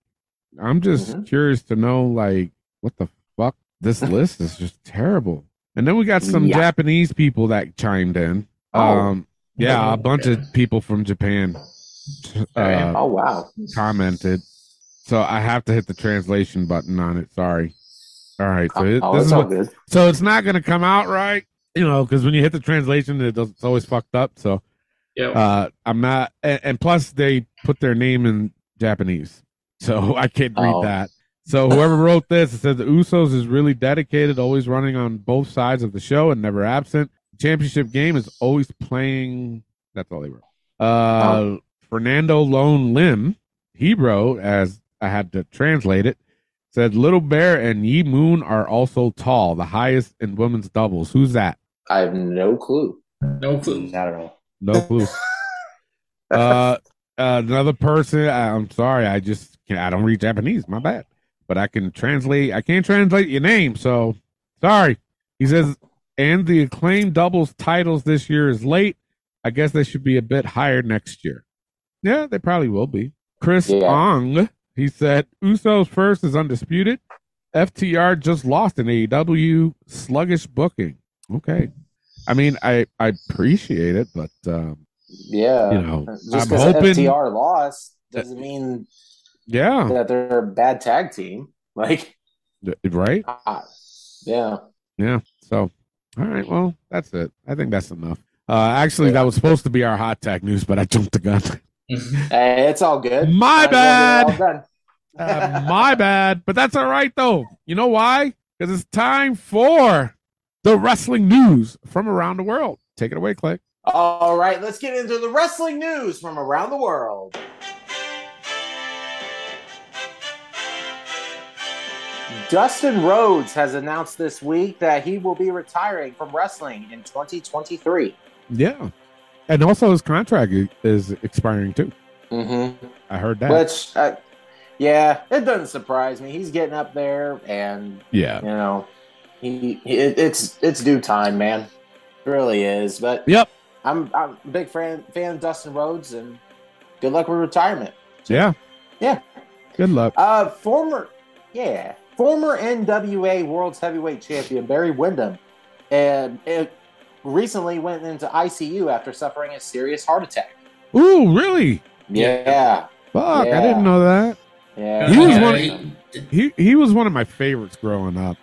I'm just Mhm. curious to know, like, what the fuck? This list is just terrible. And then we got some Yeah. Japanese people that chimed in. Oh. Um, yeah, a bunch of people from Japan uh, Oh wow. commented. So I have to hit the translation button on it. Sorry. All right. So it, oh, this it's is what, good. so it's not going to come out right, you know, because when you hit the translation, it does, it's always fucked up. So Yeah. uh, I'm not, and, and plus they put their name in Japanese, so I can't read Oh. that. So whoever wrote this, it says the Usos is really dedicated, always running on both sides of the show and never absent. Championship game is always playing. That's all they wrote. Uh, Fernando Lone Lim, he wrote as I had to translate it. Said Little Bear and Yi Moon are also tall, the highest in women's doubles. Who's that? I have no clue. No clue. Not at all. No clue. uh, another person. I'm sorry, I just can't, I don't read Japanese. My bad. But I can translate. I can't translate your name, so sorry. He says, and the acclaimed doubles titles this year is late. I guess they should be a bit higher next year. Yeah, they probably will be. Chris Yeah. Ong, he said, Usos first is undisputed. FTR just lost in AEW sluggish booking. Okay. I mean, I I appreciate it, but um, Yeah, You know, just I'm because hoping- FTR lost doesn't mean yeah, that they're a bad tag team. Like, right, ah, yeah, yeah. So, all right, well, that's it. I think that's enough. Uh, actually, that was supposed to be our hot tag news, but I jumped the gun. hey, it's all good. My Might as well get it bad. Uh, my bad, but that's all right though. You know why? Because it's time for the wrestling news from around the world. Take it away, Click. All right, let's get into the wrestling news from around the world. Dustin Rhodes has announced this week that he will be retiring from wrestling in 2023. Yeah, and also his contract is expiring too. Mm-hmm. I heard that. Which, uh, yeah, it doesn't surprise me. He's getting up there, and yeah, you know, he, he it, it's it's due time, man. It really is. But yep, I'm I'm a big fan fan of Dustin Rhodes, and good luck with retirement. yeah, Yeah. Good luck. Uh, former, yeah, former NWA World's Heavyweight Champion Barry Windham, and it recently went into ICU after suffering a serious heart attack. Ooh, really? Yeah, Fuck, I didn't know that. Yeah. He was Yeah, one- he- He he was one of my favorites growing up.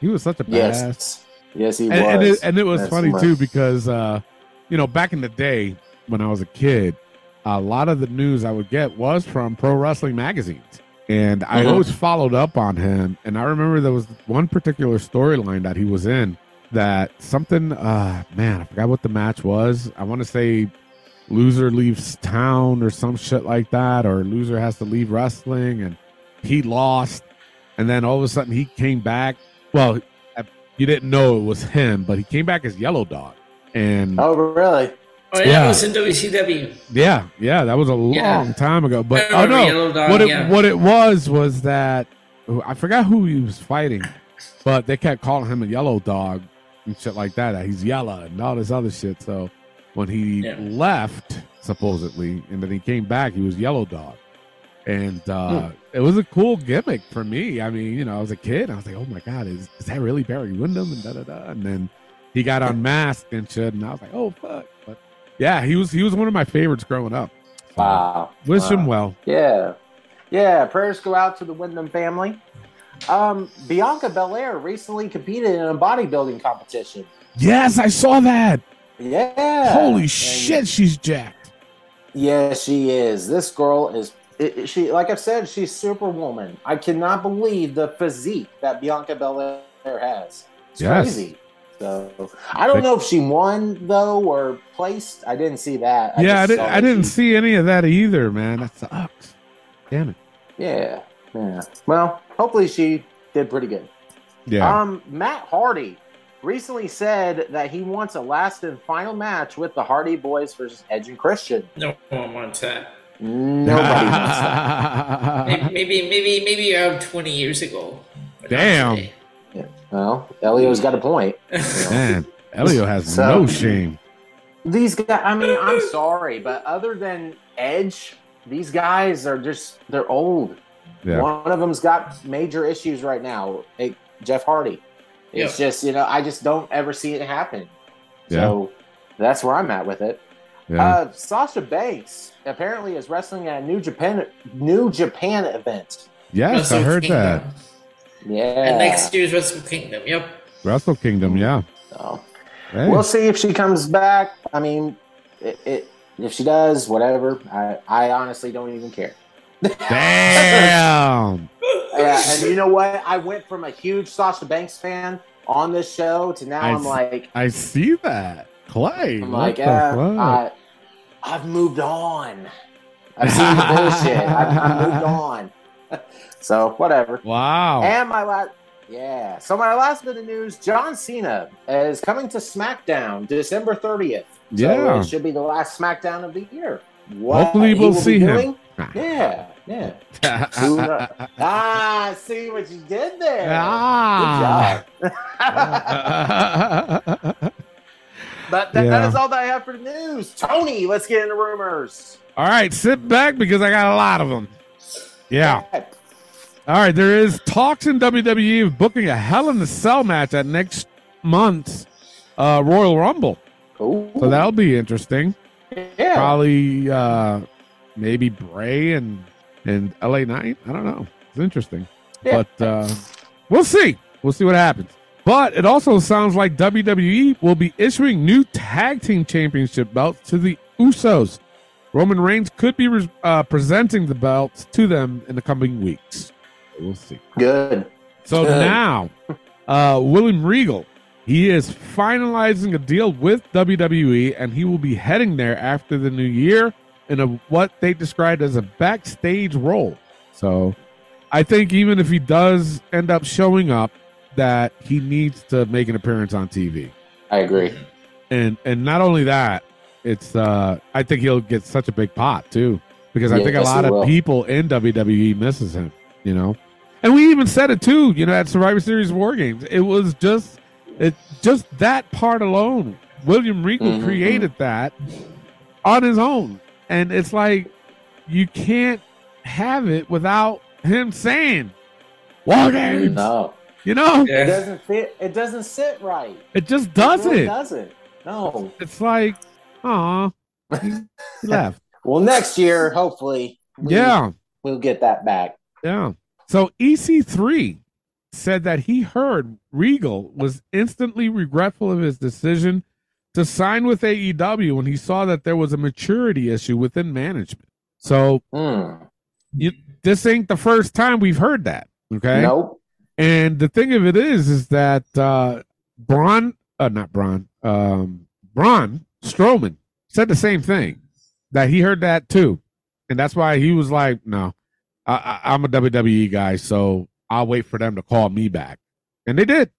He was such a badass. Yes, yes, he and, and was. it, and it was That's funny right. too because uh you know back in the day when i was a kid a lot of the news i would get was from pro wrestling magazines and i Mhm. always followed up on him and i remember there was one particular storyline that he was in that something uh man i forgot what the match was i want to say loser leaves town or some shit like that or loser has to leave wrestling and he lost and then all of a sudden he came back well you didn't know it was him, but he came back as Yellow Dog. And oh, really? Oh yeah, Yeah. it was in WCW. yeah, yeah, that was a long Yeah. time ago. But I oh remember no, Dog, what it yeah. what it was was that oh, I forgot who he was fighting, but they kept calling him a Yellow Dog and shit like that. that He's yellow and all this other shit. So when he Yeah. left, supposedly, and then he came back, he was Yellow Dog. And uh, Hmm. it was a cool gimmick for me. I mean, you know, I was a kid. I was like, "Oh my god, is, is that really Barry Windham?" And da da da. And then he got unmasked and shit, and I was like, "Oh fuck!" But yeah, he was he was one of my favorites growing up. So, Wow. Wish Wow. him well. Yeah. Yeah, prayers go out to the Windham family. Um, Bianca Belair recently competed in a bodybuilding competition. Yes, I saw that. Yeah. Holy And- shit, she's jacked. Yeah, she is. This girl is. It, it- she, like I said, she's Superwoman. I cannot believe the physique that Bianca Belair has. It's Yes. crazy. So I don't know if she won though or placed. I didn't see that. yeah, I, did, I didn't see any of that either, man. That sucks. Damn it. Yeah, yeah. Well, hopefully she did pretty good. Yeah. Um, Matt Hardy recently said that he wants a last and final match with the Hardy Boys versus Edge and Christian. No one wants that. Nobody wants that. Maybe, maybe, maybe, maybe around 20 years ago. Damn. today. Well, Elio's got a point. Man, Elio has So- no shame. These guys, I mean, I'm sorry, but other than Edge, these guys are just, they're old. Yeah. One of them's got major issues right now. Hey, Jeff Hardy. It's just, you know, I just don't ever see it happen. So that's where I'm at with it. Yeah. Uh, Sasha Banks apparently is wrestling at a New Japan New Japan event. yes, I heard Kingdom. that. Yeah. And next year's Wrestle Kingdom. Yep. Wrestle Kingdom, yeah. So, Hey. We'll see if she comes back. I mean, it, it, if she does, whatever. I, I honestly don't even care. Damn. Yeah, and you know what? I went from a huge Sasha Banks fan on this show to now I I'm see- like, I see that. Clay. I'm like, yeah, uh, fuck? I, I've moved on. I've seen the bullshit. I've, I've moved on. so whatever. wow. And my last, yeah. So my last bit of news: John Cena is coming to SmackDown December thirtieth. So Yeah. it should be the last SmackDown of the year. What Hopefully we'll see him. Yeah, yeah. Ah, see what you did there. Ah. Good job. But that, that Yeah. is all that I have for the news. Tony, let's get into rumors. All right, sit back because I got a lot of them. Yeah. All right, there is talks in WWE of booking a Hell in a Cell match at next month's uh, Royal Rumble. Ooh. So that'll be interesting. Yeah. Probably uh, maybe Bray and and LA Knight. I don't know. It's interesting, Yeah. but uh, we'll see. We'll see what happens. But it also sounds like WWE will be issuing new tag team championship belts to the Usos. Roman Reigns could be re- uh, presenting the belts to them in the coming weeks. We'll see. Good. So Good. now, uh, William Regal, he is finalizing a deal with WWE, and he will be heading there after the new year in a what they described as a backstage role. So, I think even if he does end up showing up, that he needs to make an appearance on TV, I agree. and and not only that, it's uh, I think he'll get such a big pot too, because I think a lot of people in WWE misses him. You know, and we even said it too. You know, at Survivor Series War Games, it was just it just that part alone. William Regal Mhm. created that on his own, and it's like you can't have it without him saying War Games. No, You know, it doesn't fit. It doesn't sit right. it just doesn't. really doesn't. No. It's like, aw, he he left. Well, next year, hopefully, we, Yeah, we'll get that back. yeah. So EC3 said that he heard Regal was instantly regretful of his decision to sign with AEW when he saw that there was a maturity issue within management. So Hmm. you, this ain't the first time we've heard that. Okay. Nope. And the thing of it is, is that uh, Braun, uh, not Braun, um, Braun Strowman said the same thing. That he heard that too, and that's why he was like, "No, I, I, I'm a WWE guy, so I'll wait for them to call me back." And they did.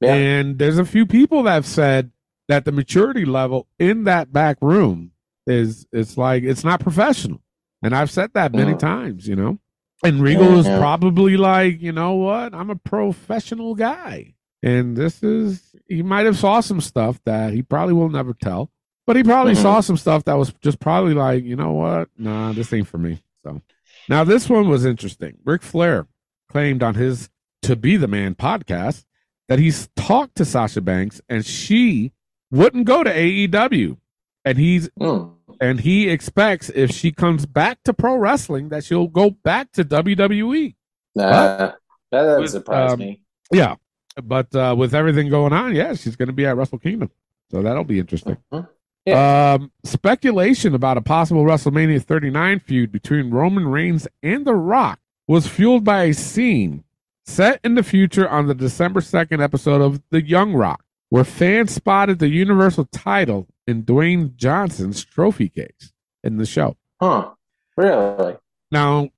Yeah. And there's a few people that have said that the maturity level in that back room is it's like it's not professional. And I've said that many Mm. times, you know. And Regal is probably like, you know what? I'm a professional guy. And this is he might have saw some stuff that he probably will never tell. But he probably Mhm. saw some stuff that was just probably like, you know what? Nah, this ain't for me. So now this one was interesting. Ric Flair claimed on his To Be the Man podcast that he's talked to Sasha Banks and she wouldn't go to AEW. And he's Hmm. and he expects if she comes back to pro wrestling that she'll go back to WWE. Nah, that doesn't surprise um, me. Yeah, but uh, with everything going on, yeah, she's going to be at Wrestle Kingdom, so that'll be interesting. Mhm. Um, speculation about a possible WrestleMania 39 feud between Roman Reigns and The Rock was fueled by a scene set in the future on the December 2nd episode of The Young Rock, where fans spotted the Universal title in Dwayne Johnson's trophy case in the show. Huh? Really? Now,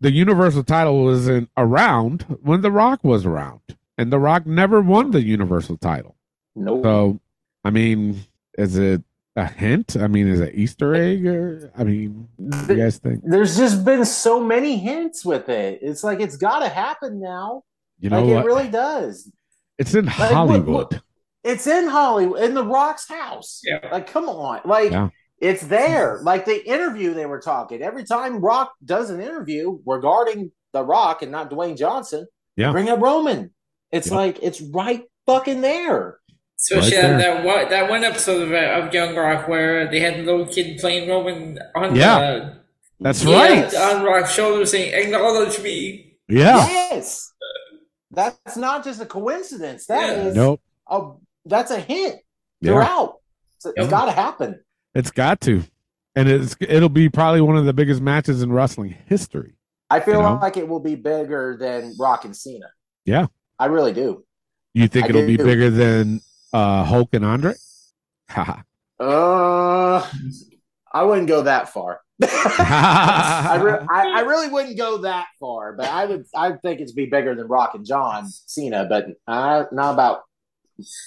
the Universal title wasn't around when The Rock was around, and The Rock never won the Universal title. Nope. So, I mean, is it a hint? I mean, is it Easter egg? Or I mean, what do you guys think? There's just been so many hints with it. It's like it's got to happen now. You know like what? it really does. it's in look, Hollywood. look. It's in Hollywood, in the Rock's house. Yeah. Like, come on, like Yeah. it's there. Like the interview they were talking. Every time Rock does an interview regarding the Rock and not Dwayne Johnson, Yeah. bring up Roman. It's Yeah. like it's right fucking there. Especially Right that, that one that one episode of, uh, of Young Rock where they had the little kid playing Roman on Yeah. the That's Yes. right. on Rock's shoulder saying "Acknowledge me." Yeah. Yes. That's not just a coincidence. That Yeah. is Nope. a that's a hint Yeah. throughout. So it's Yep. got to happen. It's got to, and it's it'll be probably one of the biggest matches in wrestling history. I feel You know? like it will be bigger than Rock and Cena. Yeah. I really do. You think I it'll be bigger than uh, Hulk and Andre? Haha. Uh, I wouldn't go that far. I, re- I, I really wouldn't go that far, but I would. I think it'd be bigger than Rock and John Cena, but uh, not about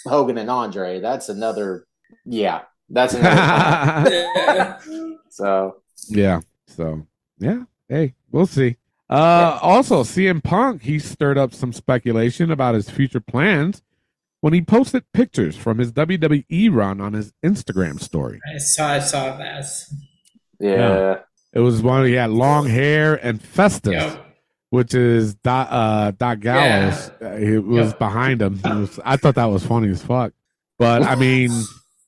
Hogan and Andre. That's another. Yeah, that's another. so Yeah. So yeah. Hey, we'll see. Uh also CM Punk, he stirred up some speculation about his future plans when he posted pictures from his WWE run on his Instagram story. I saw I saw that. yeah, Yeah. It was one he had long hair and Festus, Yeah. which is Doc uh Doc Gallows. Uh, It was Yeah. behind him. Was- I thought that was funny as fuck. But I mean,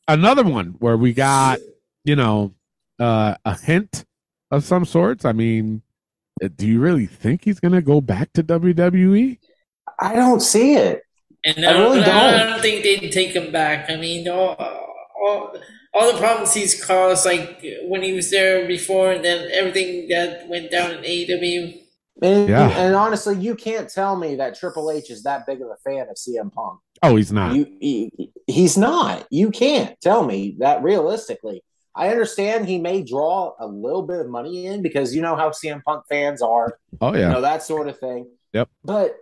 another one where we got, you know, uh, a hint of some sorts. I mean, uh, do you really think he's gonna go back to? WWE? I don't see it. And I I, really I, don't. I don't think they'd take him back. I mean, all, all, all the problems he's caused, like when he was there before, and then everything that went down in AEW. And, Yeah. and honestly, you can't tell me that Triple H is that big of a fan of CM Punk. Oh, he's not. You, he, he's not. You can't tell me that realistically. I understand he may draw a little bit of money in because you know how CM Punk fans are, oh you yeah. know that sort of thing. Yep. But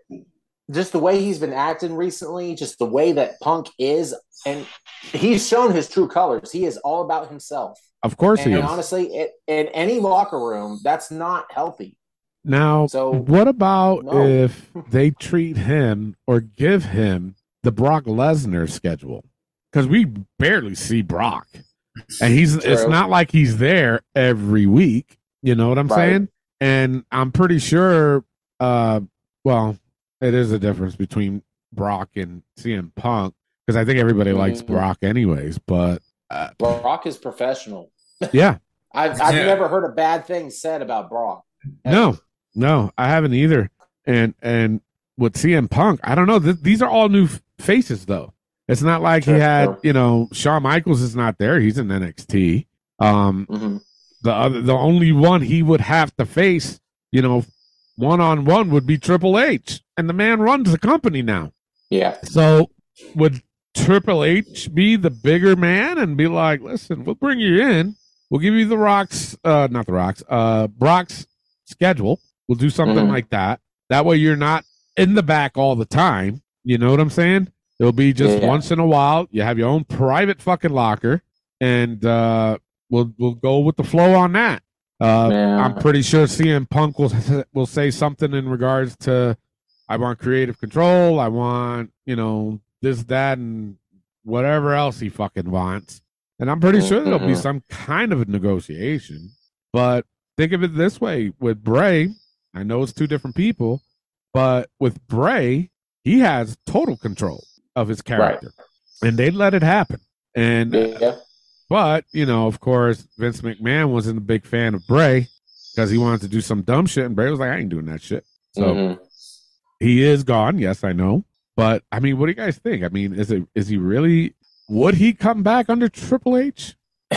just the way he's been acting recently, just the way that Punk is, and he's shown his true colors. He is all about himself. Of course he And is. honestly, it, in any locker room, that's not healthy. Now, So- what about No. if they treat him or give him the Brock Lesnar schedule? Because we barely see Brock, and he's it's not like he's there every week. You know what I'm Right. saying? And I'm pretty sure. Uh, well, it is a difference between Brock and CM Punk because I think everybody likes Mhm. Brock anyways. But uh, Brock is professional. yeah, I've, I've Yeah. never heard a bad thing said about Brock. No, no, I haven't either. And and with CM Punk, I don't know. Th- these are all new f- faces, though. It's not like he had, sure. you know, Shawn Michaels is not there. He's in NXT. Um, Mhm. the other, the only one he would have to face, you know, one on one would be Triple H, and the man runs the company now. Yeah. So would Triple H be the bigger man and be like, listen, we'll bring you in. We'll give you the rocks, uh, not the rocks, uh, Brock's schedule. We'll do something Mhm. like that. That way you're not in the back all the time. You know what I'm saying? It'll be just Yeah. once in a while. You have your own private fucking locker and, uh, we'll, we'll go with the flow on that. Uh, Yeah. I'm pretty sure CM Punk will will say something in regards to I want creative control. I want you know this, that, and whatever else he fucking wants. And I'm pretty sure there'll be Mhm. some kind of a negotiation. But think of it this way: with Bray, I know it's two different people, but with Bray, he has total control of his character, and they let it happen. And Yeah. But, you know, of course, Vince McMahon wasn't a big fan of Bray because he wanted to do some dumb shit. And Bray was like, I ain't doing that shit. So Mhm. he is gone. Yes, I know. But I mean, what do you guys think? I mean, is it is he really would he come back under Triple H?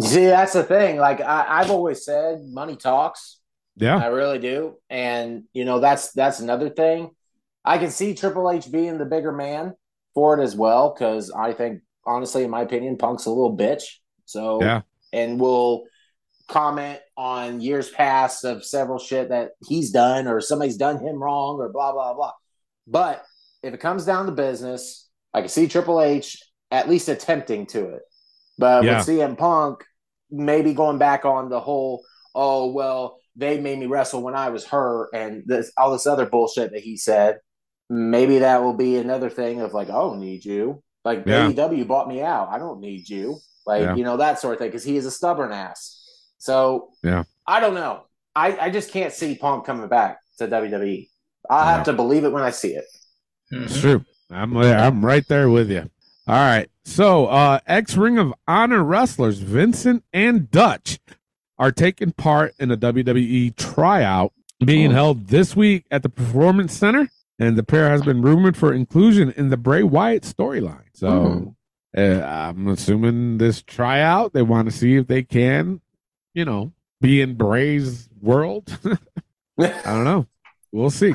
See, that's the thing. Like I, I've always said, money talks. Yeah. I really do. And you know, that's that's another thing. I can see Triple H being the bigger man for it as well, because I think honestly, in my opinion, Punk's a little bitch. So Yeah. and we'll comment on years past of several shit that he's done or somebody's done him wrong or blah blah blah. But if it comes down to business, I can see Triple H at least attempting to it. But Yeah. with CM Punk maybe going back on the whole, oh well, they made me wrestle when I was her, and this all this other bullshit that he said. Maybe that will be another thing of like, I don't need you. Like Yeah. AEW bought me out. I don't need you. Like, Yeah. you know, that sort of thing. Because he is a stubborn ass. So Yeah. I don't know. I, I just can't see Punk coming back to WWE. I'll Yeah. have to believe it when I see it. It's true. I'm. I'm right there with you. All right. So, uh, ex Ring of Honor wrestlers Vincent and Dutch are taking part in a WWE tryout being Oh. held this week at the Performance Center, and the pair has been rumored for inclusion in the Bray Wyatt storyline. So, uh, I'm assuming this tryout they want to see if they can, you know, be in Bray's world. I don't know. We'll see.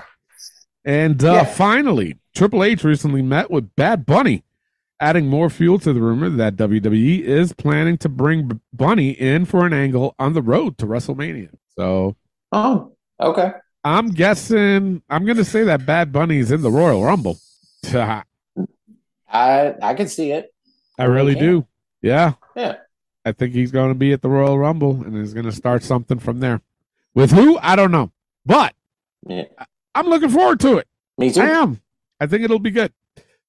And uh, Yeah. finally, Triple H recently met with Bad Bunny, adding more fuel to the rumor that WWE is planning to bring B- Bunny in for an angle on the road to WrestleMania. So oh, okay. I'm guessing I'm going to say that Bad Bunny's in the Royal Rumble. I I can see it. I really Yeah. do. Yeah. Yeah. I think he's going to be at the Royal Rumble and is going to start something from there. With who? I don't know. But Yeah. I'm looking forward to it. Me too. I am. I think it'll be good.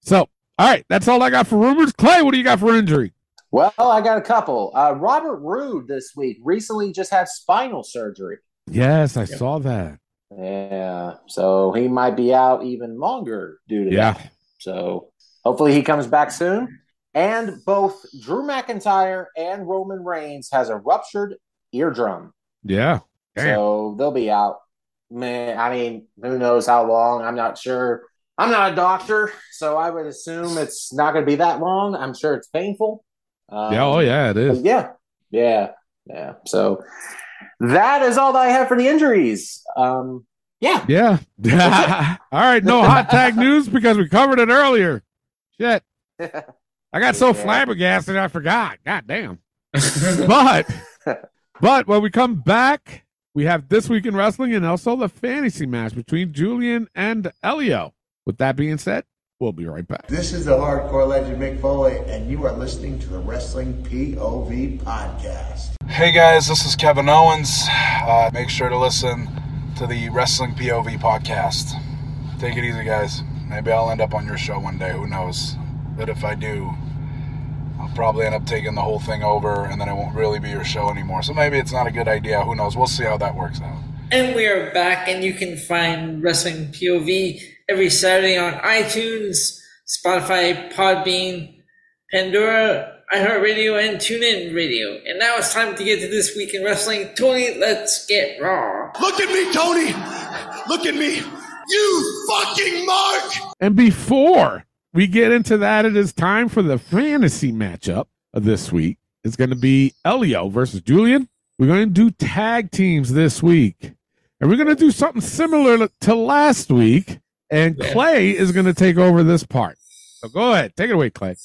So, all right, that's all I got for rumors. Clay, what do you got for injury? Well, I got a couple. Uh, Robert Roode this week recently just had spinal surgery. Yes, I saw that. Yeah, so he might be out even longer due to Yeah. that. So hopefully he comes back soon. And both Drew McIntyre and Roman Reigns has a ruptured eardrum. Yeah. Damn. So they'll be out. Man, I mean, who knows how long? I'm not sure. I'm not a doctor, so I would assume it's not going to be that long. I'm sure it's painful. Um, yeah. Oh, yeah, it is. yeah, yeah, yeah. So that is all that I have for the injuries. Um, yeah, Yeah. all right. No hot tag news because we covered it earlier. Shit. I got so Yeah. flabbergasted I forgot. God damn. But, but when we come back, we have this week in wrestling and also the fantasy match between Julian and Elio. With that being said, we'll be right back. This is the hardcore legend Mick Foley, and you are listening to the Wrestling POV podcast. Hey guys, this is Kevin Owens. Uh, make sure to listen to the Wrestling POV podcast. Take it easy, guys. Maybe I'll end up on your show one day. Who knows? But if I do, I'll probably end up taking the whole thing over, and then it won't really be your show anymore. So maybe it's not a good idea. Who knows? We'll see how that works out. And we are back, and you can find Wrestling POV every Saturday on iTunes, Spotify, Podbean, Pandora, iHeartRadio, and TuneIn Radio. And now it's time to get to this week in wrestling. Tony, let's get raw. Look at me, Tony! Look at me! You fucking mark! And before we get into that, it is time for the fantasy matchup of this week. It's going to be Elio versus Julian. We're going to do tag teams this week. And we're going to do something similar to last week. And Clay is going to take over this part. So go ahead. Take it away, Clay.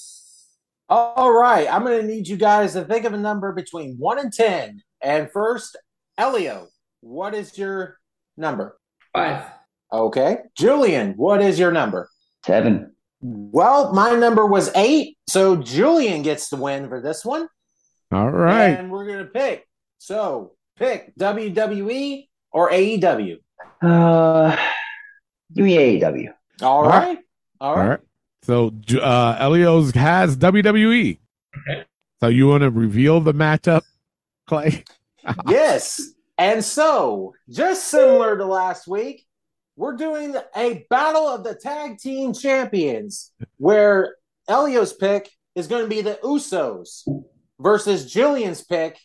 All right, I'm going to need you guys to think of a number between one and ten. And first, Elio, what is your number? Five. Okay, Julian, what is your number? Seven. Well, my number was eight, so Julian gets the win for this one. All right. And we're gonna pick. So pick WWE or AEW. Uh, give me AEW. All All right. right. All All right. right. So uh, Elio's has WWE. So you want to reveal the matchup, Clay? yes. And so, just similar to last week, we're doing a battle of the tag team champions where Elio's pick is going to be the Usos versus Julian's pick,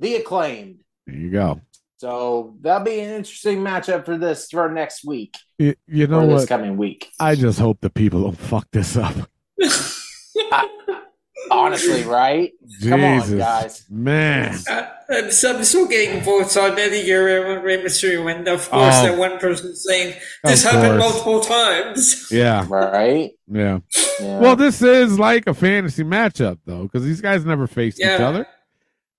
the acclaimed. There you go. So that'll be an interesting matchup for this for next week You, you know or this what? coming week. I just hope the people don't fuck this up. Honestly, right? Come on, guys. man. Uh, I'm, so, I'm still getting votes on Eddie Guerrero, Rey Mysterio, and of course Oh. that one person saying this happened course. multiple times. Yeah, Right? yeah. Yeah. Well, this is like a fantasy matchup though, because these guys never faced each other.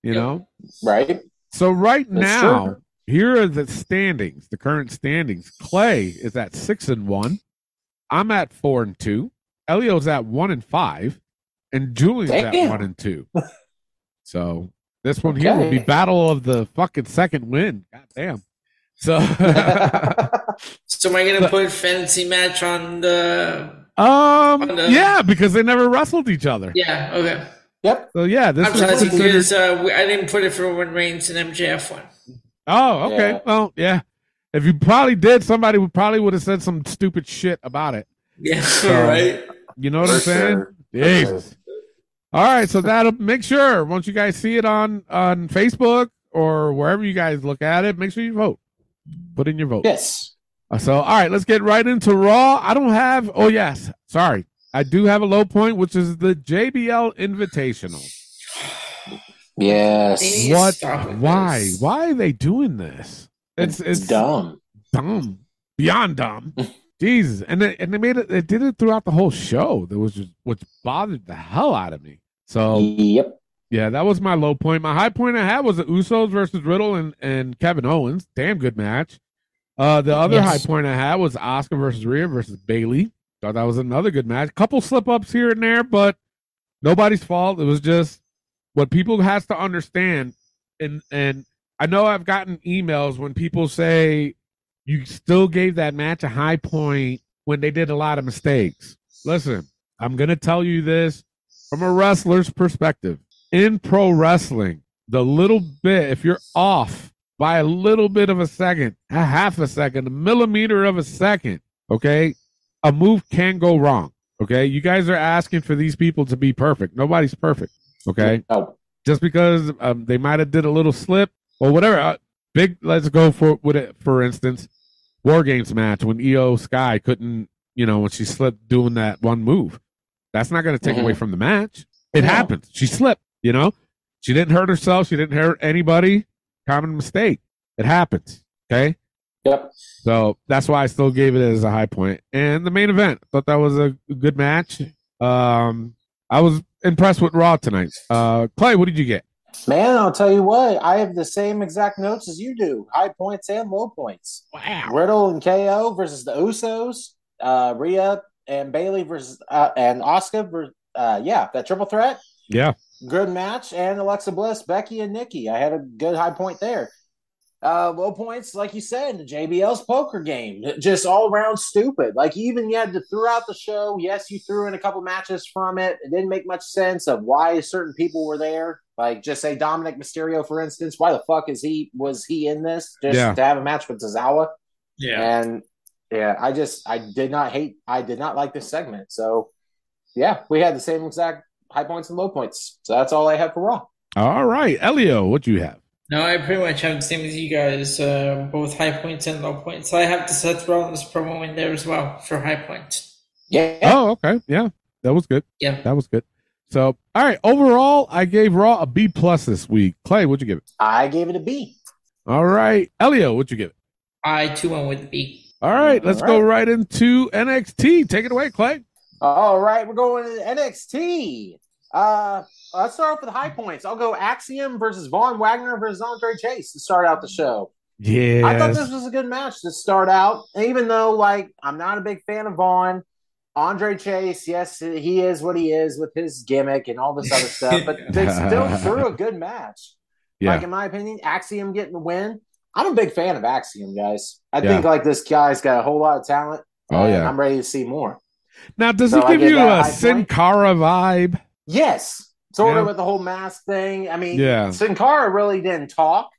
You Yep. know. right? So right That's now, true. here are the standings, the current standings. Clay is at six and one. I'm at four and two. Elio's at one and five, and Julian's at one and two. so this one here will be battle of the fucking second win. God damn. So So am I gonna put fantasy match on the? um On the- yeah, because they never wrestled each other. Yeah, okay. Yep. So yeah, this I'm is trying to see considered- because uh, I didn't put it for when Reigns and MJF one. Oh, okay. Yeah. Well, yeah. If you probably did, somebody would probably would have said some stupid shit about it. Yeah, So- right. You know what I'm saying? sure. Jesus. All right, so that'll make sure once you guys see it on on Facebook or wherever you guys look at it, make sure you vote. Put in your vote. Yes. Uh, So, all right, let's get right into Raw. I don't have. Oh yes, sorry, I do have a low point, which is the JBL Invitational. Yes. Please What? Why? this. Why are they doing this? It's it's dumb. dumb, beyond dumb. Jesus, and they, and they made it. They did it throughout the whole show. That was just which bothered the hell out of me. So Yep. yeah, that was my low point. My high point I had was the Usos versus Riddle and, and Kevin Owens. Damn good match. Uh, the other Yes. high point I had was Asuka versus Rhea versus Bayley. Thought that was another good match. Couple slip ups here and there, but nobody's fault. It was just what people has to understand. And and I know I've gotten emails when people say you still gave that match a high point when they did a lot of mistakes. Listen, I'm gonna tell you this from a wrestler's perspective. In pro wrestling, the little bit, if you're off by a little bit of a second, a half a second, a millimeter of a second, okay, a move can go wrong. Okay, you guys are asking for these people to be perfect. Nobody's perfect. Okay, No. just because um, they might have did a little slip or whatever. Uh, big. Let's go for with it. For instance, War Games match when IYO SKY couldn't, you know, when she slipped doing that one move. That's not going to take Mhm. away from the match. It No. happens. She slipped. You know, she didn't hurt herself. She didn't hurt anybody. Common mistake. It happens. Okay. Yep. So that's why I still gave it as a high point. And the main event, thought that was a good match. Um, I was impressed with Raw tonight. Uh, Clay, what did you get? Man, I'll tell you what, I have the same exact notes as you do. High points and low points. Wow. Riddle and KO versus the Usos, uh, Rhea and Bayley versus uh, and Asuka. Versus, uh, yeah, that triple threat, Yeah. good match. And Alexa Bliss, Becky, and Nikki. I had a good high point there. Uh, low points, like you said, the JBL's poker game, just all around stupid. Like even you had to throughout the show. Yes, you threw in a couple matches from it. It didn't make much sense of why certain people were there. Like just say Dominic Mysterio, for instance. Why the fuck is he was he in this just Yeah. to have a match with Tozawa? Yeah. And yeah, I just I did not hate I did not like this segment. So yeah, we had the same exact high points and low points. So that's all I have for Raw. All right, Elio, what do you have? No, I pretty much have the same as you guys, uh, both high points and low points. I have the Seth Rollins promo in there as well for high points. Yeah. Oh, okay. Yeah, that was good. Yeah. That was good. So, all right. Overall, I gave Raw a B plus this week. Clay, what'd you give it? I gave it a B. All right, Elio, what'd you give it? I too went with the B. All right, let's All go right. right into NXT. Take it away, Clay. All right, we're going to NXT. Uh let's start off with high points. I'll go Axiom versus Von Wagner versus Andre Chase to start out the show. Yeah. I thought this was a good match to start out, even though like I'm not a big fan of Vaughn. Andre Chase, yes, he is what he is with his gimmick and all this other stuff, but they still threw a good match. Yeah. Like in my opinion, Axiom getting the win. I'm a big fan of Axiom, guys. I Yeah. think like this guy's got a whole lot of talent. Oh, yeah. I'm ready to see more. Now, does So he give you a a Sin. Cara vibe? Yes, sort Yeah. of with the whole mask thing. I mean, Yeah. Sin Cara really didn't talk,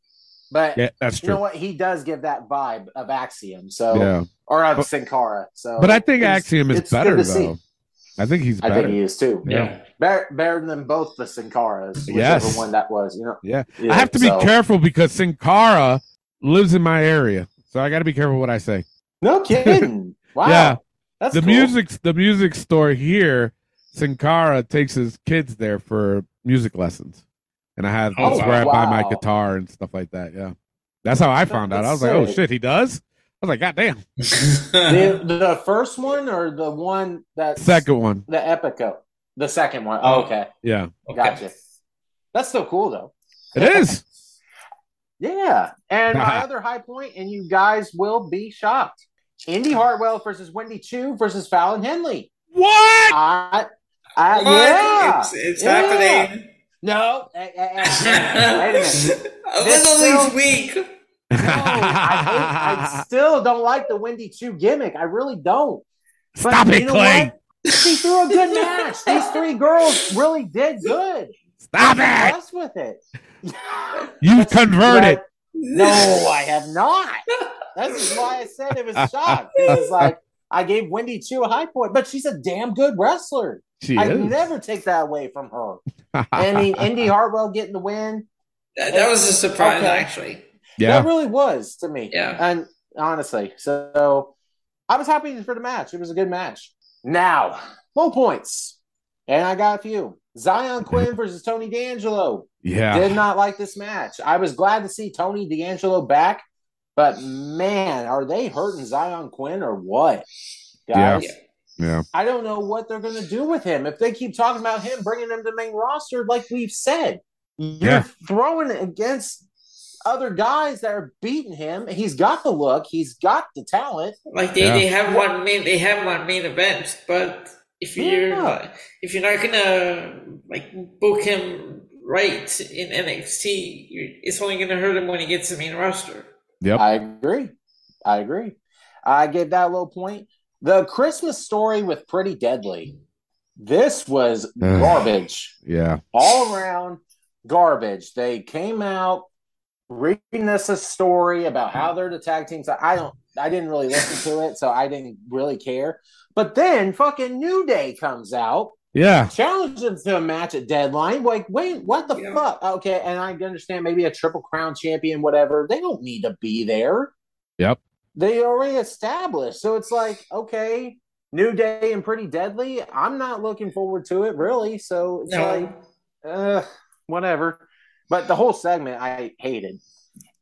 but Yeah, that's you know what? He does give that vibe of Axiom. So, Yeah. or of But- Sin Cara. So, But I think Axiom is better good to see. though. I think he's I think he is too. Yeah. Better, better than both the Sin Caras, whichever Yes. one that was. You know, Yeah. Yeah, I have to be so- careful because Sin Cara lives in my area, so I got to be careful what I say. No kidding. Wow. Yeah. That's the cool. music, the music store here, Sin Cara takes his kids there for music lessons, and I have Oh, that's where I buy my guitar and stuff like that. Yeah, that's how I found out. I was That's like, oh shit, he does. I was like, god damn. The, the first one or the one that Second one, the Epico, the second one. Oh, okay, yeah, gotcha. That's still cool though. it is. Yeah. And my other high point, and you guys will be shocked. Indy Hartwell versus Wendy Choo versus Fallon Henley. What? I, I What? yeah. It's, it's Yeah. happening. No. eh, Wait a minute. This little still- week. No, I, I still don't like the Wendy Choo gimmick. I really don't. But Stop it, you Clay. She threw a good match. These three girls really did good. Stop I'm it. impressed with it. You converted. But- No, I have not. That's why I said it was shocked. It was like I gave Wendy Choo a high point, but she's a damn good wrestler. She I is. never take that away from her. I mean, Indy Hartwell getting the win. That, that was a surprise, Okay. actually. yeah. That really was to me. Yeah. And honestly, so I was happy for the match. It was a good match. Now, low points. And I got a few. Zion Quinn versus Tony D'Angelo. Yeah. Did not like this match. I was glad to see Tony D'Angelo back, but man, are they hurting Zion Quinn or what? Guys, Yeah. Yeah. I don't know what they're going to do with him. If they keep talking about him bringing him to main roster, like we've said, you're Yeah. throwing it against other guys that are beating him. He's got the look, he's got the talent. Like they, Yeah. they have one main they have one main event, but if you're Yeah. if you're not gonna like book him right in NXT, it's only gonna hurt him when he gets the main roster. Yep. I agree. I agree. I gave that a low point. The Christmas story with Pretty Deadly. This was garbage. Yeah. all around garbage. They came out reading us a story about how they're the tag teams. I don't I didn't really listen to it, so I didn't really care. But then fucking New Day comes out, Yeah. challenges to a match at deadline. Like, wait, what the Yeah. fuck? Okay, and I understand maybe a triple crown champion, whatever. They don't need to be there. Yep. They already established. So it's like, okay, New Day and Pretty Deadly. I'm not looking forward to it, really. So it's like uh, whatever. But the whole segment I hated.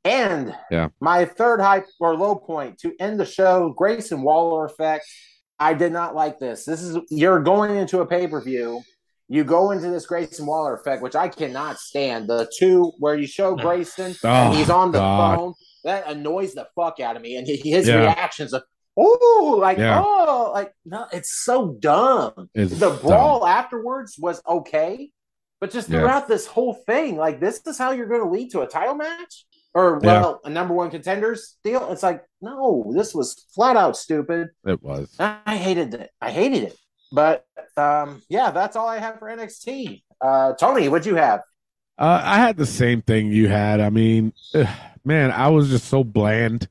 And Yeah. my third high or low point to end the show, Grayson Waller effect. I did not like this. This is you're going into a pay per view. You go into this Grayson Waller effect, which I cannot stand. The two where you show No. Grayson Oh, and he's on the God. phone. That annoys the fuck out of me. And his Yeah. reactions of oh, like Yeah. oh, like no, it's so dumb It's the dumb. brawl afterwards was okay, but just Yeah. throughout this whole thing, like this is how you're going to lead to a title match or Yeah. well, a number one contenders deal. It's like no, this was flat out stupid. It was. I hated it. I hated it. But um, yeah, that's all I have for NXT. Uh, Tony, what'd you have? Uh, I had the same thing you had. I mean, ugh, man, I was just so bland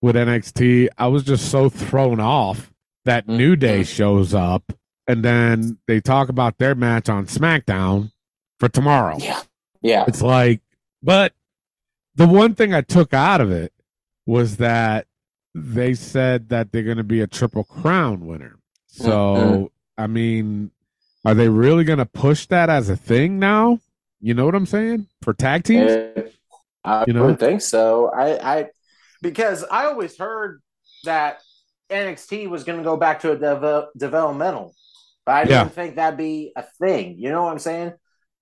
with NXT. I was just so thrown off that New Day shows up and then they talk about their match on SmackDown for tomorrow. Yeah, yeah, It's like, but the one thing I took out of it was that they said that they're going to be a triple crown winner. So, Mhm. I mean, are they really going to push that as a thing now? You know what I'm saying? For tag teams? I You know? would think so. I, I because I always heard that NXT was going to go back to a deve- developmental, but I Yeah. didn't think that'd be a thing. You know what I'm saying?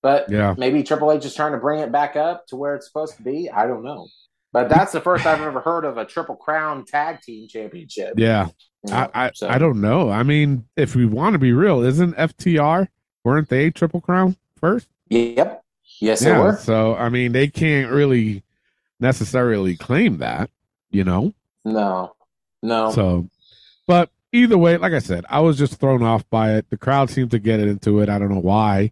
But Yeah. maybe Triple H is trying to bring it back up to where it's supposed to be. I don't know. But that's the first I've ever heard of a Triple Crown Tag Team Championship. Yeah. you know, I, I, so- I don't know. I mean, if we want to be real, isn't FTR, weren't they Triple Crown first? Yep. Yes, they yeah. were. So, I mean, they can't really necessarily claim that, you know? No, no. So, but either way, like I said, I was just thrown off by it. The crowd seemed to get into it. I don't know why,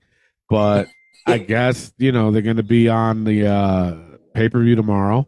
but I guess you know they're going to be on the uh, pay per view tomorrow.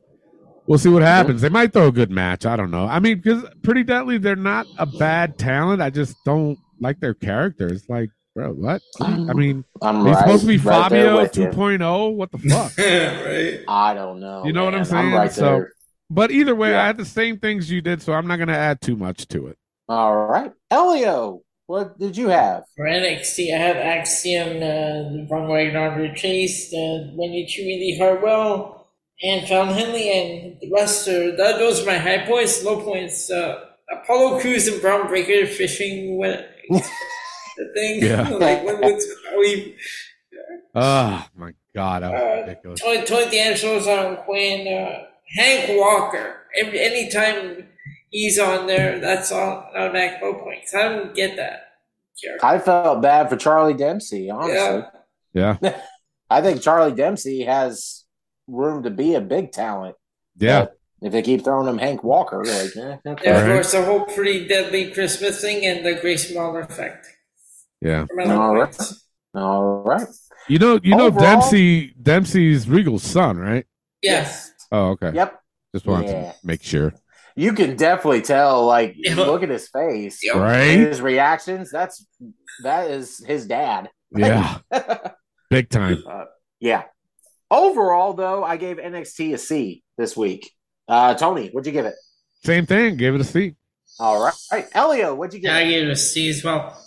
We'll see what happens. They might throw a good match. I don't know. I mean, because Pretty Deadly, they're not a bad talent. I just don't like their characters. Like, bro, what? I mean, I'm he's right, supposed to be right Fabio 2.0. What the fuck? right. I don't know. You know what I'm man. saying? right So- there. but either way, Yeah. I had the same things you did, so I'm not gonna add too much to it. All right, Elio, what did you have? For NXT, I have Axiom, uh, Von Wagner, Andre Chase, uh, Wendy Trudy Hartwell, and Fallon Henley, and the rest are, that, those are my high points, low points. Uh, Apollo Crews and Bron Breakker fishing when the thing. Yeah. like, when, what's, are we, Oh my god, that was uh, ridiculous. Tony, Tony D'Angelo's on Quinn, uh, Hank Walker. Every, anytime he's on there, that's on automatic low points. I don't get that. character. I felt bad for Charlie Dempsey, honestly. Yeah. Yeah, I think Charlie Dempsey has room to be a big talent. yeah, If they keep throwing him Hank Walker, like, eh, okay. And of course, the whole pretty deadly Christmas thing and the Grayson Waller effect. Yeah. For my All low right. points. All right. You know, you know Overall- Dempsey Dempsey's Regal's son, right? Yes. Oh, okay. Yep. Just wanted Yeah. to make sure. You can definitely tell, like, Yeah. look at his face, Yeah. Right? his reactions. That's that is his dad. Yeah, big time. Uh, yeah. Overall, though, I gave NXT a C this week. Uh, Tony, what'd you give it? Same thing. Gave it a C. All right. All right. Elio, what'd you give Yeah, I it? gave it a C as well.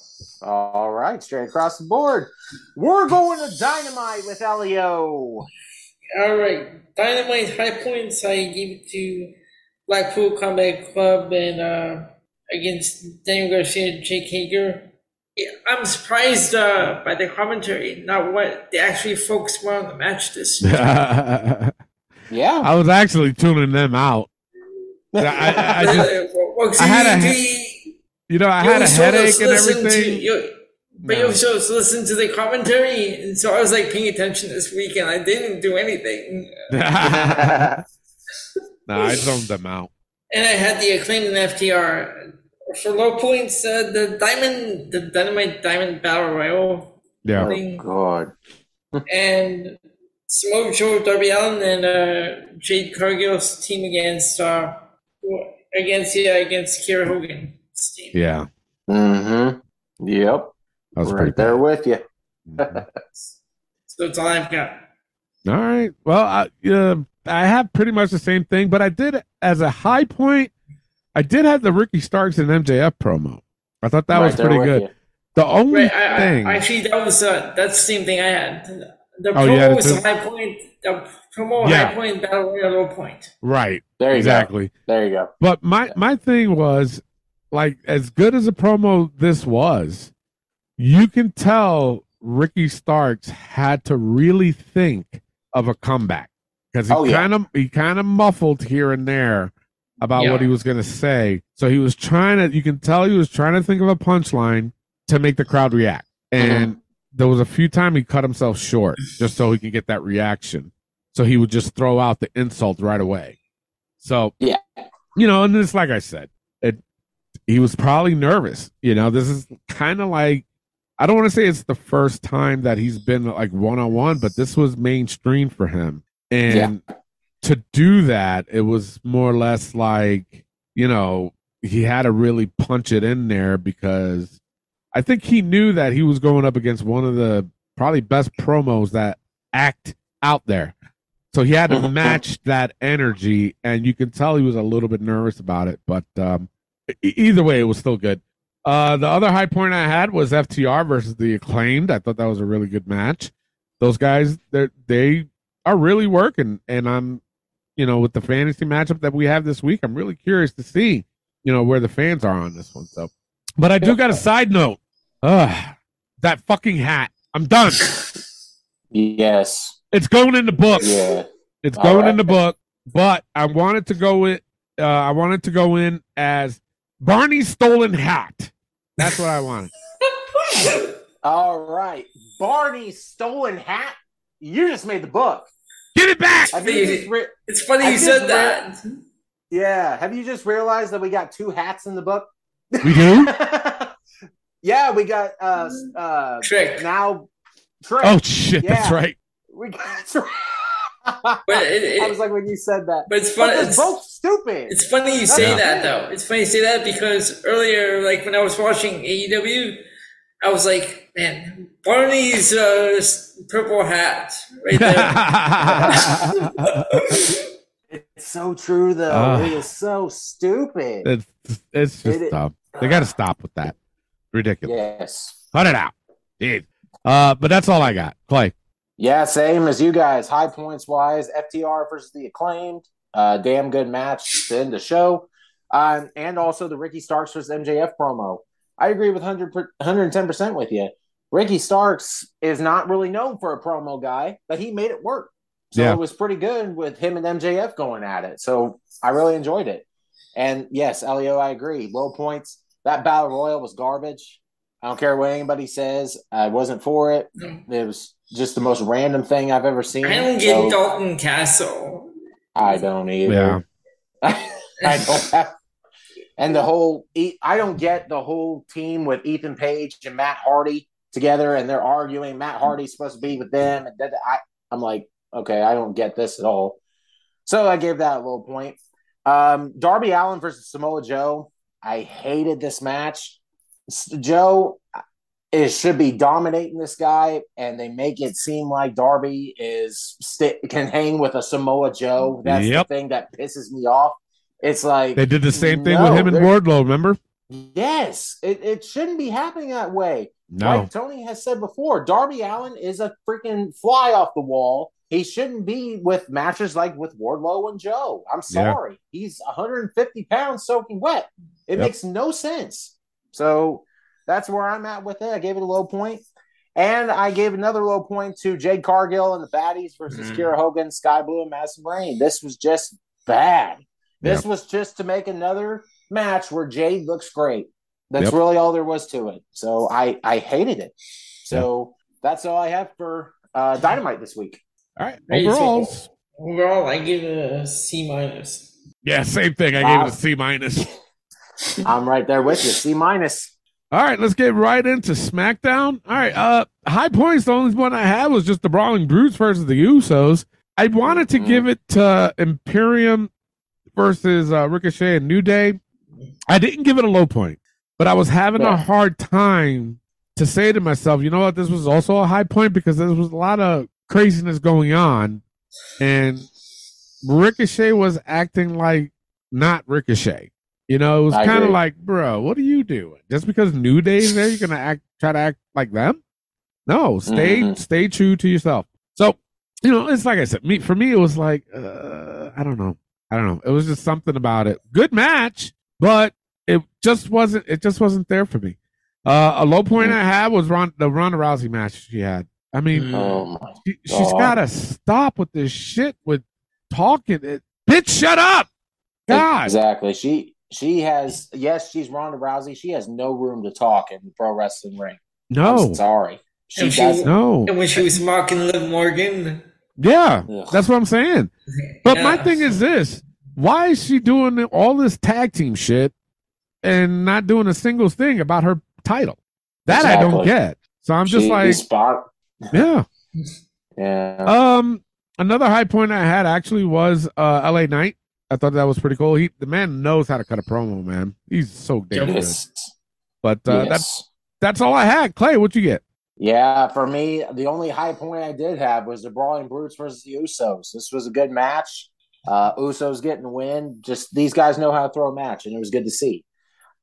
All right. Straight across the board. We're going to Dynamite with Elio. All right. Dynamite high points, I gave it to Blackpool Combat Club and uh, against Daniel Garcia and Jake Hager. I'm surprised uh, by the commentary, not what they actually focused more on the match this week. Yeah, I was actually tuning them out. I, I, I just, Well, 'cause I had you- a you- you know, I you had a always told us headache and listen to- everything. you- but you No. also listen to the commentary, and so I was like paying attention this week, and I didn't do anything. no, I zoned them out. And I had the acclaimed in FTR for low points. Uh, the diamond, the dynamite diamond battle royal Yeah, thing, God. and Samoa Joe Darby Allin and uh, Jade Cargill's team against uh, against yeah against Kiera Hogan's team. yeah, Mm-hmm. Yep. I was pretty right there bad. with you. So that's all I've got. All right. Well, I, uh, I have pretty much the same thing, but I did as a high point. I did have the Ricky Starks and MJF promo. I thought that Right was pretty good. you. The only Right, I, thing, I, actually, that was uh, that's the same thing I had. The Oh, you promo was too? a high point. The promo Yeah. high point, battle royal low point. right? There you exactly. go. There you go. But my my thing was like as good as a promo this was, you can tell Ricky Starks had to really think of a comeback because he Oh, yeah. kind of he kind of muffled here and there about Yeah. what he was going to say. So he was trying to you can tell he was trying to think of a punchline to make the crowd react. Mm-hmm. And there was a few times he cut himself short just so he could get that reaction. So he would just throw out the insult right away. So Yeah. you know, and it's like I said, it he was probably nervous. You know, this is kind of like I don't want to say it's the first time that he's been like one on one, but this was mainstream for him. And to do that, it was more or less like, you know, he had to really punch it in there because I think he knew that he was going up against one of the probably best promos that act out there. So he had to match that energy, and you can tell he was a little bit nervous about it. But um, either way, it was still good. Uh, the other high point I had was FTR versus the Acclaimed. I thought that was a really good match. Those guys, they they are really working, and I'm, you know, with the fantasy matchup that we have this week, I'm really curious to see, you know, where the fans are on this one. So, but I do got a side note. Ugh, that fucking hat. I'm done. Yes. It's going in the book. Yeah. It's going right. in the book, but I wanted to go with, Uh, I wanted to go in as Barney's stolen hat. That's what I wanted. All right. Barney's stolen hat. You just made the book. Get it back. Have you just re- It's funny I you said read- that. yeah. Have you just realized that we got two hats in the book? We do. yeah, we got uh uh Trick. now Trick. Oh shit, that's right. We got Trick. But it- it- I was like when you said that. But it's funny. they're It's, both stupid. it's funny you say Yeah. that though. It's funny you say that because earlier, like when I was watching AEW, I was like, man, Barney's uh, purple hat right there. It's so true though. Ah. it is so stupid. it's it's just It- dumb. They got to stop with that. Ridiculous. yes. Cut it out. Dude. Uh, but that's all I got. Clay. Yeah, same as you guys. High points wise, FTR versus the acclaimed. Uh, damn good match to end the show. Um, and also the Ricky Starks versus MJF promo. I agree with 100, 110% with you. Ricky Starks is not really known for a promo guy, but he made it work. So Yeah. it was pretty good with him and MJF going at it. So I really enjoyed it. And yes, Elio, I agree. Low points. That Battle Royal was garbage. I don't care what anybody says. I wasn't for it. It was just the most random thing I've ever seen. I don't get So, Dalton Castle. I don't either. Yeah. I don't have. And the whole, I don't get the whole team with Ethan Page and Matt Hardy together, and they're arguing. Matt Hardy's supposed to be with them, and that, I, I'm like, okay, I don't get this at all. So I gave that a little point. Um, Darby Allin versus Samoa Joe. I hated this match. Joe is should be dominating this guy, and they make it seem like Darby is sti can hang with a Samoa Joe. That's Yep. the thing that pisses me off. It's like They did the same thing No, with him and Wardlow, remember? Yes, it, it shouldn't be happening that way. No. Like Tony has said before, Darby Allin is a freaking fly off the wall. He shouldn't be with matches like with Wardlow and Joe. I'm Yeah. sorry. He's 150 pounds soaking wet. It Yep. makes no sense. So that's where I'm at with it. I gave it a low point. And I gave another low point to Jade Cargill and the Baddies versus Mm. Kiera Hogan, Skye Blue, and Madison Rayne. This was just bad. This was just to make another match where Jade looks great. That's Yep. really all there was to it. So I I hated it. So that's all I have for uh, Dynamite this week. All right. Overall, Overall, I give it a C minus. yeah, same thing. I gave it a C minus. I'm right there with you. C minus. All right, let's get right into SmackDown. All right, uh, high points. The only one I had was just the Brawling Brutes versus the Usos. I wanted to Mhm. give it to Imperium versus uh, Ricochet and New Day. I didn't give it a low point, but I was having a hard time to say to myself, you know what, this was also a high point because there was a lot of craziness going on, and Ricochet was acting like not Ricochet. You know, it was kind of like, bro, what are you doing? Just because New Day's there, you're gonna act, try to act like them? No, stay, Mhm. stay true to yourself. So, you know, it's like I said, me for me, it was like, uh, I don't know, I don't know. It was just something about it. Good match, but it just wasn't. It just wasn't there for me. Uh, a low point Mm. I had was Ron, the Ronda Rousey match she had. I mean. Oh she, has got to stop with this shit with talking. It, bitch, shut up. God. Exactly. She she has yes, she's Ronda Rousey. She has no room to talk in the pro wrestling ring. No. I'm sorry. She she- doesn't. No. And when she was mocking Liv Morgan. Yeah. Ugh. That's what I'm saying. But my thing is this why is she doing all this tag team shit and not doing a single thing about her title? That I don't get. So I'm just She- like, spot. yeah. Yeah. Um, another high point I had actually was uh LA Knight. I thought that was pretty cool. He the man knows how to cut a promo, man. He's so damn good. But uh, yes. that's that's all I had. Clay, what you get? Yeah, for me, the only high point I did have was the Brawling Brutes versus the Usos. This was a good match. Uh, Usos getting the win. Just these guys know how to throw a match, and it was good to see.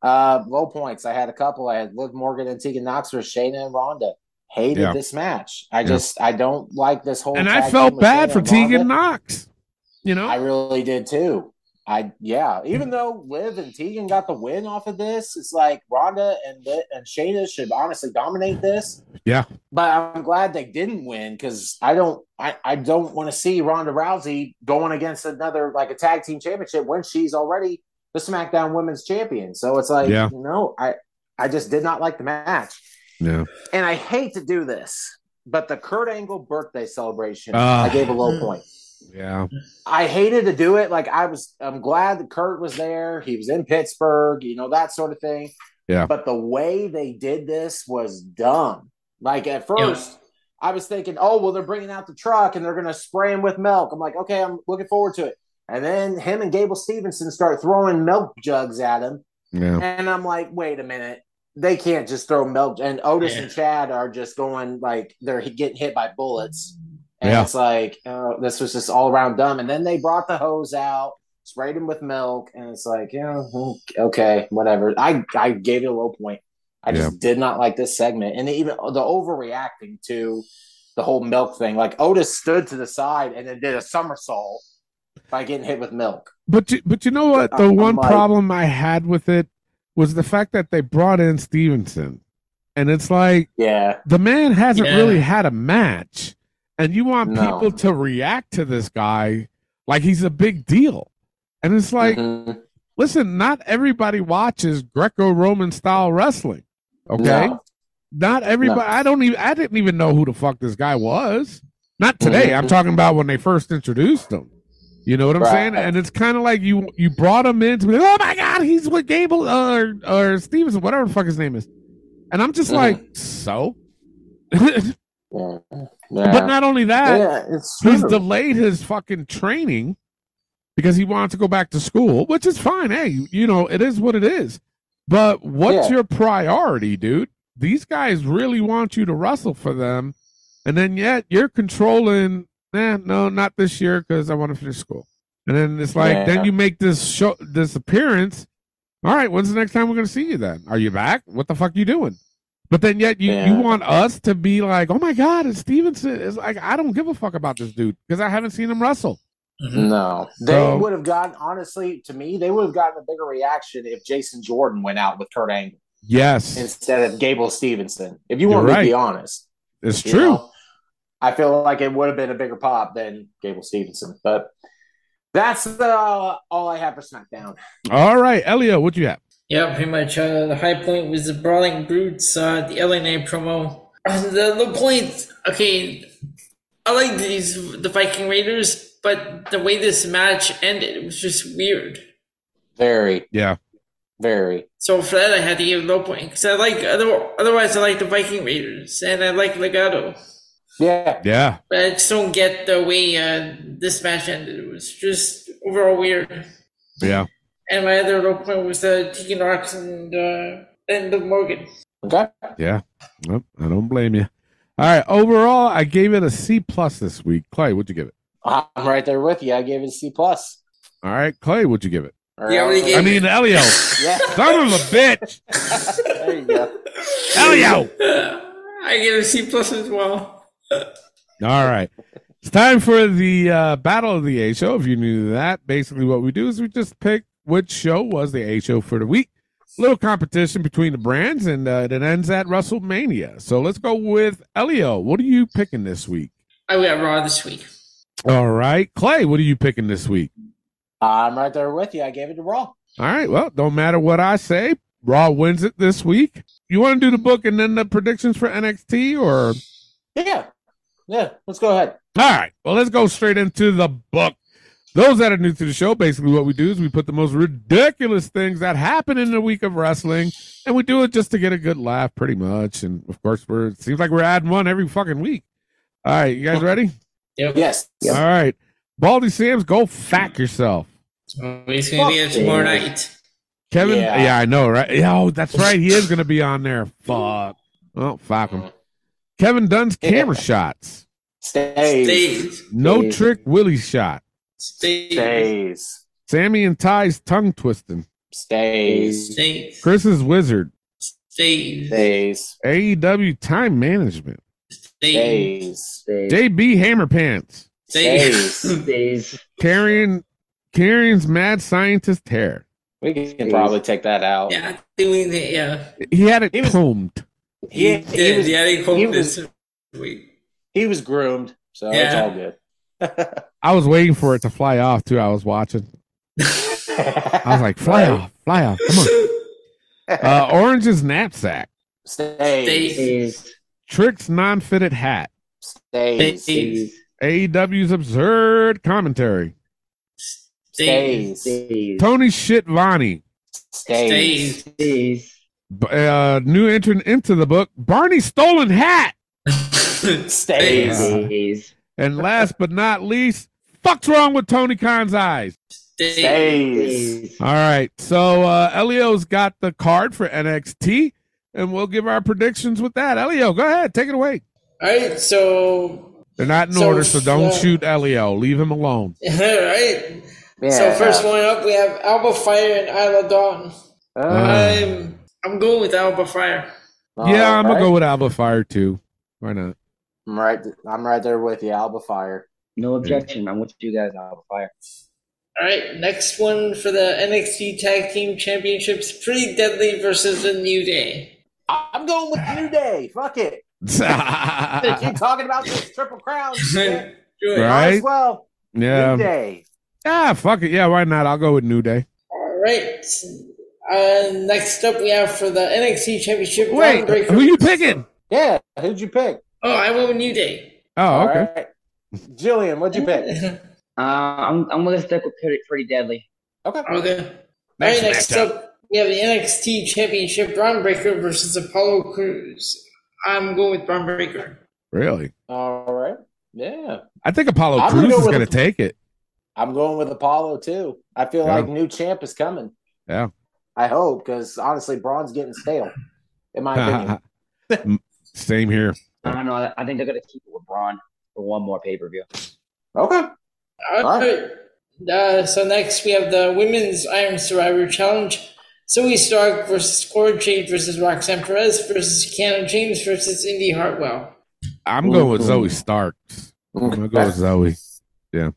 Uh, low points. I had a couple. I had Liv Morgan and Tegan Nox versus Shayna and Ronda. Hated Yeah. this match. I Yeah. just I don't like this whole. And tag I felt with bad for and Tegan Ronda. Nox. You know, I really did too. I yeah. Even though Liv and Tegan got the win off of this, it's like Ronda and Li- and Shayna should honestly dominate this. Yeah. But I'm glad they didn't win because I don't I, I don't want to see Ronda Rousey going against another like a tag team championship when she's already the SmackDown Women's Champion. So it's like Yeah. no, I I just did not like the match. yeah. And I hate to do this, but the Kurt Angle birthday celebration, Ah. I gave a low point. Yeah. I hated to do it. Like I was, I'm glad that Kurt was there. He was in Pittsburgh, you know, that sort of thing. Yeah. But the way they did this was dumb. Like at first, I was thinking, oh, well, they're bringing out the truck and they're going to spray him with milk. I'm like, okay, I'm looking forward to it. And then him and Gable Stevenson start throwing milk jugs at him. Yeah. And I'm like, wait a minute. they can't just throw milk. And Otis Yeah. and Chad are just going like they're getting hit by bullets, and Yeah. it's like oh, this was just all around dumb. And then they brought the hose out, sprayed him with milk, and it's like yeah, okay, whatever. I I gave it a low point. I just did not like this segment, and even the overreacting to the whole milk thing. Like Otis stood to the side and then did a somersault by getting hit with milk. But you, but you know what? The I'm one like- problem I had with it was the fact that they brought in Stevenson, and it's like Yeah, the man hasn't Yeah. really had a match, and you want No. people to react to this guy like he's a big deal, and it's like, Mhm. listen, not everybody watches Greco-Roman style wrestling. Okay, No. not everybody. No. I don't even. I didn't even know who the fuck this guy was. Not today. I'm Mhm. talking about when they first introduced him. You know what I'm Right. saying? And it's kind of like you you brought him in to be like, oh my god, he's with Gable or or Stevenson, whatever the fuck his name is. And I'm just Mhm. like, so. Yeah. But not only that, yeah, he's delayed his fucking training because he wanted to go back to school, which is fine. Hey, you, know, it is what it is. But what's Yeah. your priority, dude? These guys really want you to wrestle for them, and then yet you're controlling. Eh, no, not this year because I want to finish school. And then it's like, Yeah. then you make this show, this appearance. All right, when's the next time we're going to see you? Then are you back? What the fuck are you doing? But then yet you, you want us to be like, oh my god, it's Stevenson. It's like I don't give a fuck about this dude because I haven't seen him wrestle. Mhm. No, they So- would have gotten honestly to me. They would have gotten a bigger reaction if Jason Jordan went out with Kurt Angle Yes, instead of Gable Stevenson. If you You're want me to be honest, it's true. know? I feel like it would have been a bigger pop than Gable Stevenson. But that's uh, all I have for SmackDown. All right, Elio, what you have? Yeah, pretty much. Uh, the high point was the Brawling Brutes, uh, the LNA promo. Uh, the low point, okay, I like these the Viking Raiders, but the way this match ended, it was just weird. Very, Yeah, very. So for that, I had to give a low point because I like other, otherwise I like the Viking Raiders and I like Legado, Yeah, yeah, but I just don't get the way uh, this match ended. It was just overall weird. yeah. And my other low point was the Tegan Nox and uh, and Liv Morgan. okay. Yeah, Nope, I don't blame you. All right, overall, I gave it a C plus this week. Clay, what'd you give it? I'm right there with you. I gave it a C plus. All right, Clay, what'd you give it? You I mean, Elio, yeah. son of a bitch, there you go. Elio. I gave a C plus as well. All right. It's time for the uh, Battle of the A show. If you knew that, basically what we do is we just pick which show was the A show for the week. Little competition between the brands, and uh, it ends at WrestleMania. So let's go with Elio. What are you picking this week? I got Raw this week. All right. Clay, what are you picking this week? I'm right there with you. I gave it to Raw. All right. Well, don't matter what I say. Raw wins it this week. You want to do the book and then the predictions for NXT, or Yeah, yeah. Let's go ahead. All right. Well, let's go straight into the book. Those that are new to the show, basically what we do is we put the most ridiculous things that happen in the week of wrestling, and we do it just to get a good laugh, pretty much. And of course, we're it seems like we're adding one every fucking week. All right, you guys ready? Yep. Yes. All right, Baldy Sam's, go fact yourself. So he's going to be there Fuck tomorrow yeah. night. Kevin, yeah. Yeah. I know, right? Yeah, oh, that's right. He is going to be on there. Fuck. Oh, fuck him. Kevin Dunn's camera shots. Stays. Stays. No Stays. trick Willie shot. Stays. Stays. Sammy and Ty's tongue twisting. Stays. Stays. Chris's wizard. Stays. Stays. AEW time management. Stays. Stays. JB Hammer Pants. Stays. Days. Carrying Karrion's mad scientist hair. We can probably take that out. Yeah, doing it. Yeah. He had it He was- combed. He, He he did. was, yeah, they called he this was- week. he was groomed, so it's all good. I was waiting for it to fly off too. I was watching. I was like, fly off, fly off. Come on. Uh, Orange's knapsack. Stays. Stays. Trick's non-fitted hat. Stays. Stays. AEW's absurd commentary. Stays. Stays. Days. Tony Shitvani. Stays. Stays. Uh, new entrant into the book. Barney stolen hat. Stays. Yeah. Days. And last but not least, fuck's wrong with Tony Khan's eyes? Stays. Stays. All right. So uh Elio's got the card for NXT. and we'll give our predictions with that. Elio, go ahead, take it away. All right, so They're not in So, order, so don't uh, shoot Elio. Leave him alone. all right. Yeah. So first one up, we have Alba Fyre and Isla Dawn. Uh, I'm I'm going with Alba Fyre. yeah, I'm gonna go with Alba Fyre too. Why not? I'm right. I'm right there with you, Alba Fyre. No objection. I'm with you guys. Alba Fyre. All right, next one for the NXT Tag Team Championships: Pretty Deadly versus the New Day. I'm going with New Day. Fuck it. They keep talking about this triple crown. shit. Right. As well. yeah. New Day. Ah, fuck it. Yeah, why not? I'll go with New Day. All right. Uh, next up, we have for the NXT Championship. Wait, Bron Breakker. who you picking? Yeah. Who'd you pick? Oh, I went with New Day. Oh, okay. right. Jillian, what'd you pick? Uh, I'm I'm gonna stick with pretty, pretty deadly. Okay. Okay. All Next right, next matchup. up, we have the NXT Championship. Bron Breakker versus Apollo Crews. I'm going with Bron Breakker. Really? All right. Yeah. I think Apollo I'm gonna Crews go is gonna take it. I'm going with Apollo too. I feel Yeah. like new champ is coming. Yeah. I hope because honestly, Bron's getting stale, in my opinion. Same here. I don't know. I I think they're gonna keep it with Bron for one more pay per view. Okay. All right. Uh, so next, we have the Women's Iron Survivor Challenge. Zoey Stark versus Cora Jade versus Roxanne Perez versus Kiana James versus Indy Hartwell. I'm going with Zoey Stark. I'm gonna go with Zoe. Yeah.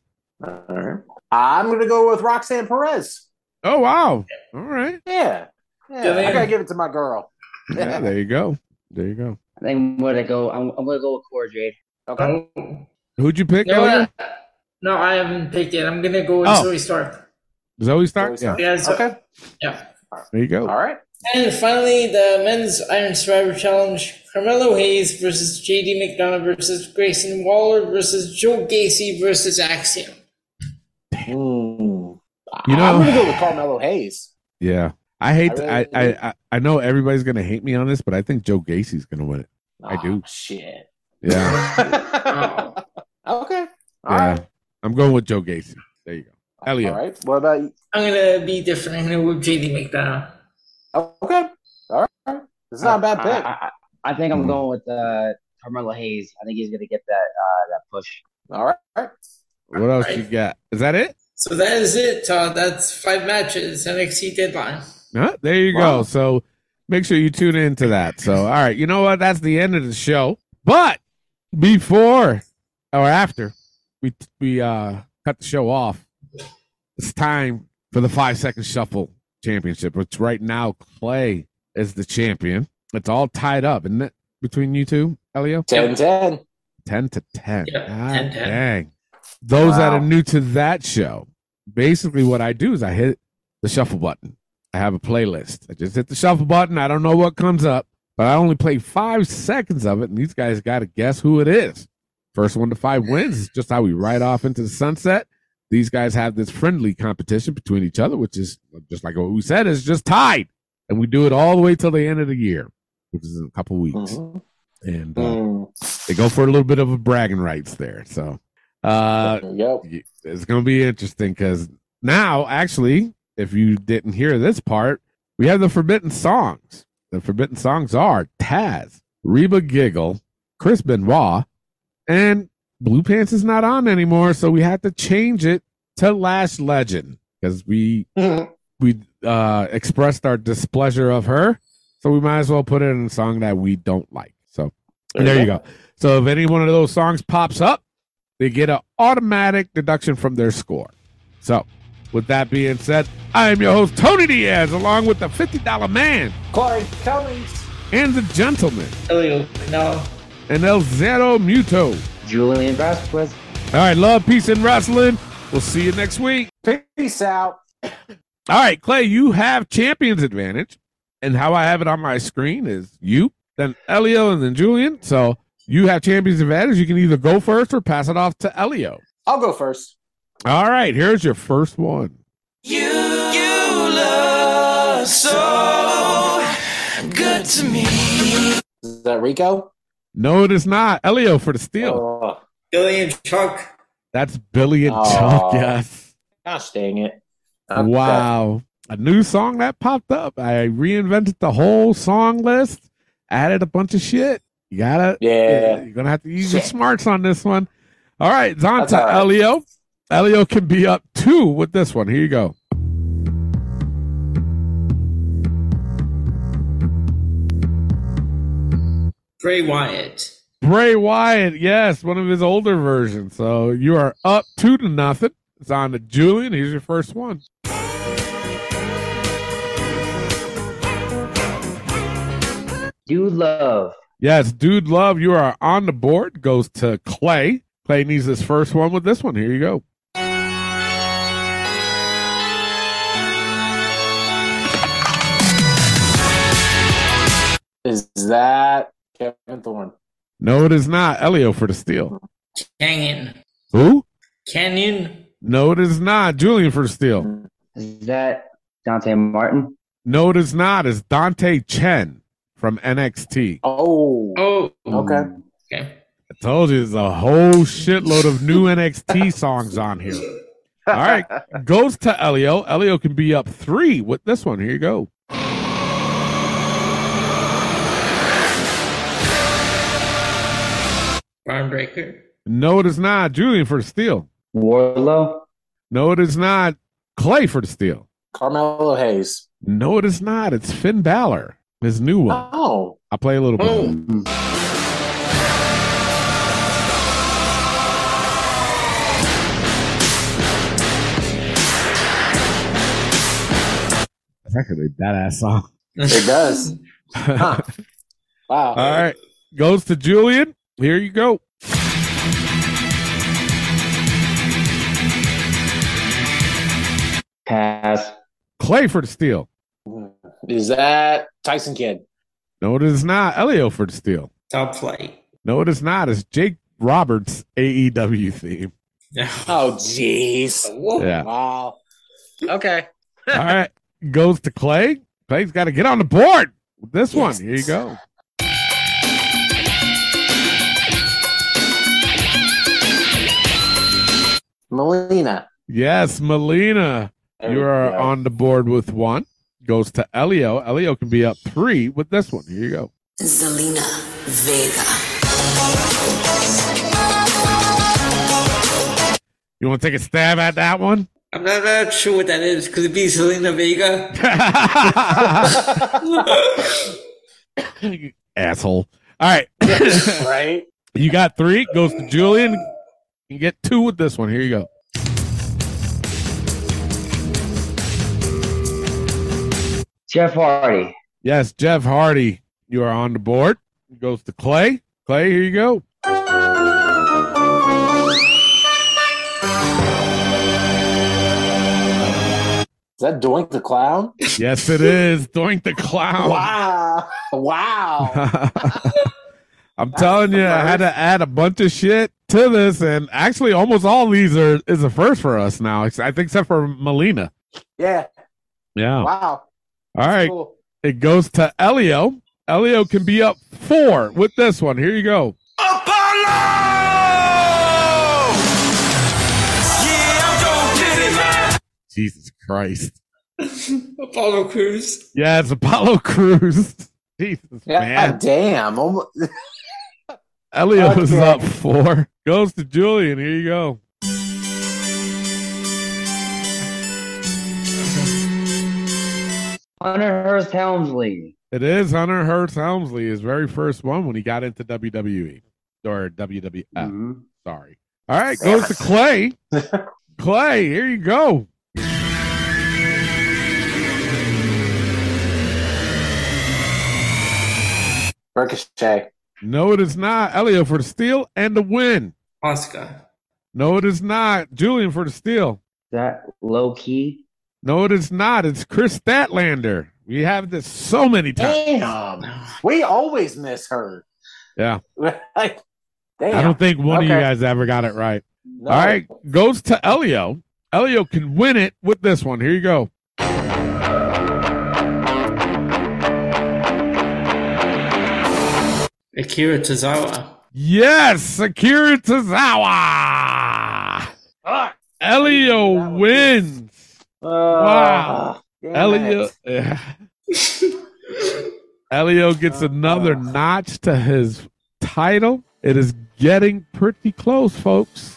All right. I'm going to go with Roxanne Perez. Oh wow. All right. Yeah. Yeah. Yeah, I got to give it to my girl. Yeah, there you go. There you go. I think I'm gonna go. I'm, I'm gonna go with Cora Jade. Okay. Oh. Who'd you pick? No, Elliot? I, no, I haven't picked yet. I'm gonna go with Oh. Zoey Stark. Zoey Stark. Zoe Yeah. Yeah, so, Okay. yeah. There you go. All right. And finally, the Men's Iron Survivor Challenge: Carmelo Hayes versus JD McDonagh versus Grayson Waller versus Joe Gacy versus Axiom. Mm. You know- I'm going to go with Carmelo Hayes. Yeah. I hate. I I, really- I, I I know everybody's gonna hate me on this, but I think Joe Gacy's gonna win it. I do. Oh, shit. Yeah. okay. All yeah. right. I'm going with Joe Gacy. There you go. Elliot. All right. What about you? I'm gonna be different. I'm gonna go with JD McDonagh. Okay. All right. It's not a bad pick. I, I, I think I'm Hmm. going with uh, Carmelo Hayes. I think he's gonna get that uh, that push. All right. What else you got? Is that it? So that is it. Uh, that's five matches. NXT deadline. Huh? There you Wow. go. So make sure you tune into that. So, all right, you know what? That's the end of the show. But before or after we we uh cut the show off, it's time for the five second shuffle championship. Which right now Clay is the champion. It's all tied up, isn't it? Between you two, Elio? 10 10. 10 to 10. Yeah, God 10-10. dang. Those that are new to that show, basically what I do is I hit the shuffle button. I have a playlist. I just hit the shuffle button. I don't know what comes up, but I only play five seconds of it, and these guys got to guess who it is. First one to five wins. It's just how we ride off into the sunset. These guys have this friendly competition between each other, which is just like what we said, is just tied. And we do it all the way till the end of the year, which is in a couple weeks. Mhm. And uh, Mm. they go for a little bit of a bragging rights there. So uh, There you go. y- it's going to be interesting because now, actually, if you didn't hear this part, we have the forbidden songs. The forbidden songs are Taz, Reba Giggle, Chris Benoit, and Blue Pants is not on anymore, so we had to change it to Last Legend because we we uh, expressed our displeasure of her, so we might as well put it in a song that we don't like. So there, you go. So if any one of those songs pops up, they get an automatic deduction from their score. So with that being said, I am your host Tony Diaz, along with the fifty dollar man Corey Cummings. and the gentleman Elio, no. and El Zero Muto. Julian Vasquez. All right, love, peace, and wrestling. We'll see you next week. Peace out. All right, Clay, you have champions advantage. And how I have it on my screen is you, then Elio, and then Julian. So you have champions advantage. You can either go first or pass it off to Elio. I'll go first. All right, here's your first one. You, you look so good to me. Is that Rico? No, it is not. Elio for the steal. Oh, Billy and Chuck. That's Billy and Oh. Chuck, yes. gosh dang it. Okay. Wow. a new song that popped up. I reinvented the whole song list, added a bunch of shit. You gotta, Yeah. you're gonna have to use your Shit. smarts on this one. All right, it's on That's to all right. Elio. Elio can be up two with this one. Here you go. Bray Wyatt. Bray Wyatt, yes, one of his older versions. So you are up two to nothing. It's on to Julian. Here's your first one. Dude Love. Yes, Dude Love, you are on the board. Goes to Clay. Clay needs his first one with this one. Here you go. Is that Kevin Thorn? No, it is not. Elio for the steal. Canyon. Who? Canyon. No, it is not. Julian for the steal. Is that Dante Martin? No, it is not. It's Dante Chen from NXT. Oh. Oh. Okay. Okay. I told you there's a whole shitload of new NXT songs on here. All right. Goes to Elio. Elio can be up three with this one. Here you go. Barn No, it is not. Julian for the steal. Wardlow. No, it is not. Clay for the steal. Carmelo Hayes. No, it is not. It's Finn Balor, his new one. Oh. I'll play a little bit. Oh. That's actually a badass song. It does. Huh. Wow. All right. Goes to Julian. Here you go. Pass. Clay for the steal. Is that Tyson Kidd? No, it is not. Elio for the steal. Top flight. No, it is not. It's Jake Roberts' AEW theme. Oh, jeez. Yeah. Wow. Okay. All right. Goes to Clay. Clay's got to get on the board with this one. Here you go. Melina. Yes, Melina. There You are go. on the board with one. Goes to Elio. Elio can be up three with this one. Here you go. Zelina Vega. You want to take a stab at that one? I'm not, not sure what that is. Could it be Selena Vega? Asshole. All right. right? You got three. Goes to Julian. You get two with this one. Here you go. Jeff Hardy. Yes, Jeff Hardy. You are on the board. It Goes to Clay. Clay, here you go. Is that Doink the Clown? Yes, it is. Doink the Clown. Wow. Wow. I'm telling you, I had to add a bunch of shit to this, and actually, almost all these are is a first for us now. I think except for Melina. Yeah. Yeah. Wow. All right. Cool. It goes to Elio. Elio can be up four with this one. Here you go. Apollo! Yeah, Jesus Christ. Apollo Crews. Yeah, it's Apollo Crews. Jesus, Yeah. man. Damn. Almo- Elio's Okay. up four. Goes to Julian. Here you go. Hunter Hearst Helmsley. It is Hunter Hearst Helmsley, his very first one when he got into WWE or WWF. Mhm. Sorry. All right, goes to Clay. Clay, here you go. Ricochet. No, it is not. Elio for the steal and the win. Oscar. No, it is not. Julian for the steal. That low key? No, it is not. It's Kris Statlander. We have this so many times. Damn. We always miss her. Yeah. Like, damn. I don't think one of you guys ever got it right. No. All right, goes to Elio. Elio can win it with this one. Here you go. Akira Tozawa. Yes, Akira Tozawa. Elio wins. Uh, Wow. Elio, it. Elio gets another notch to his title. It is getting pretty close, folks.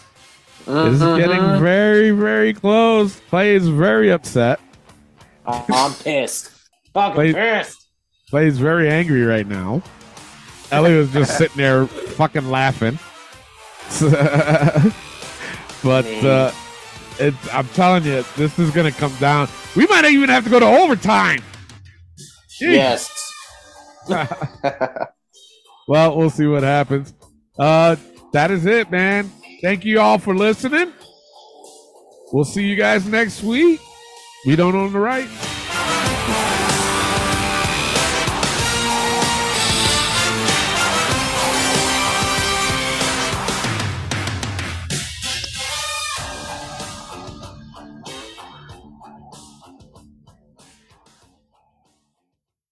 It is Mhm. getting very, very close. Clay is very upset. I'm pissed. Fucking Wait. pissed. Clay's very angry right now. Elio's just sitting there fucking laughing. but uh, it's, I'm telling you, this is going to come down. We might even have to go to overtime. Jeez. Yes. Well, we'll see what happens. Uh, that is it, man. Thank you all for listening. We'll see you guys next week. We don't own the right.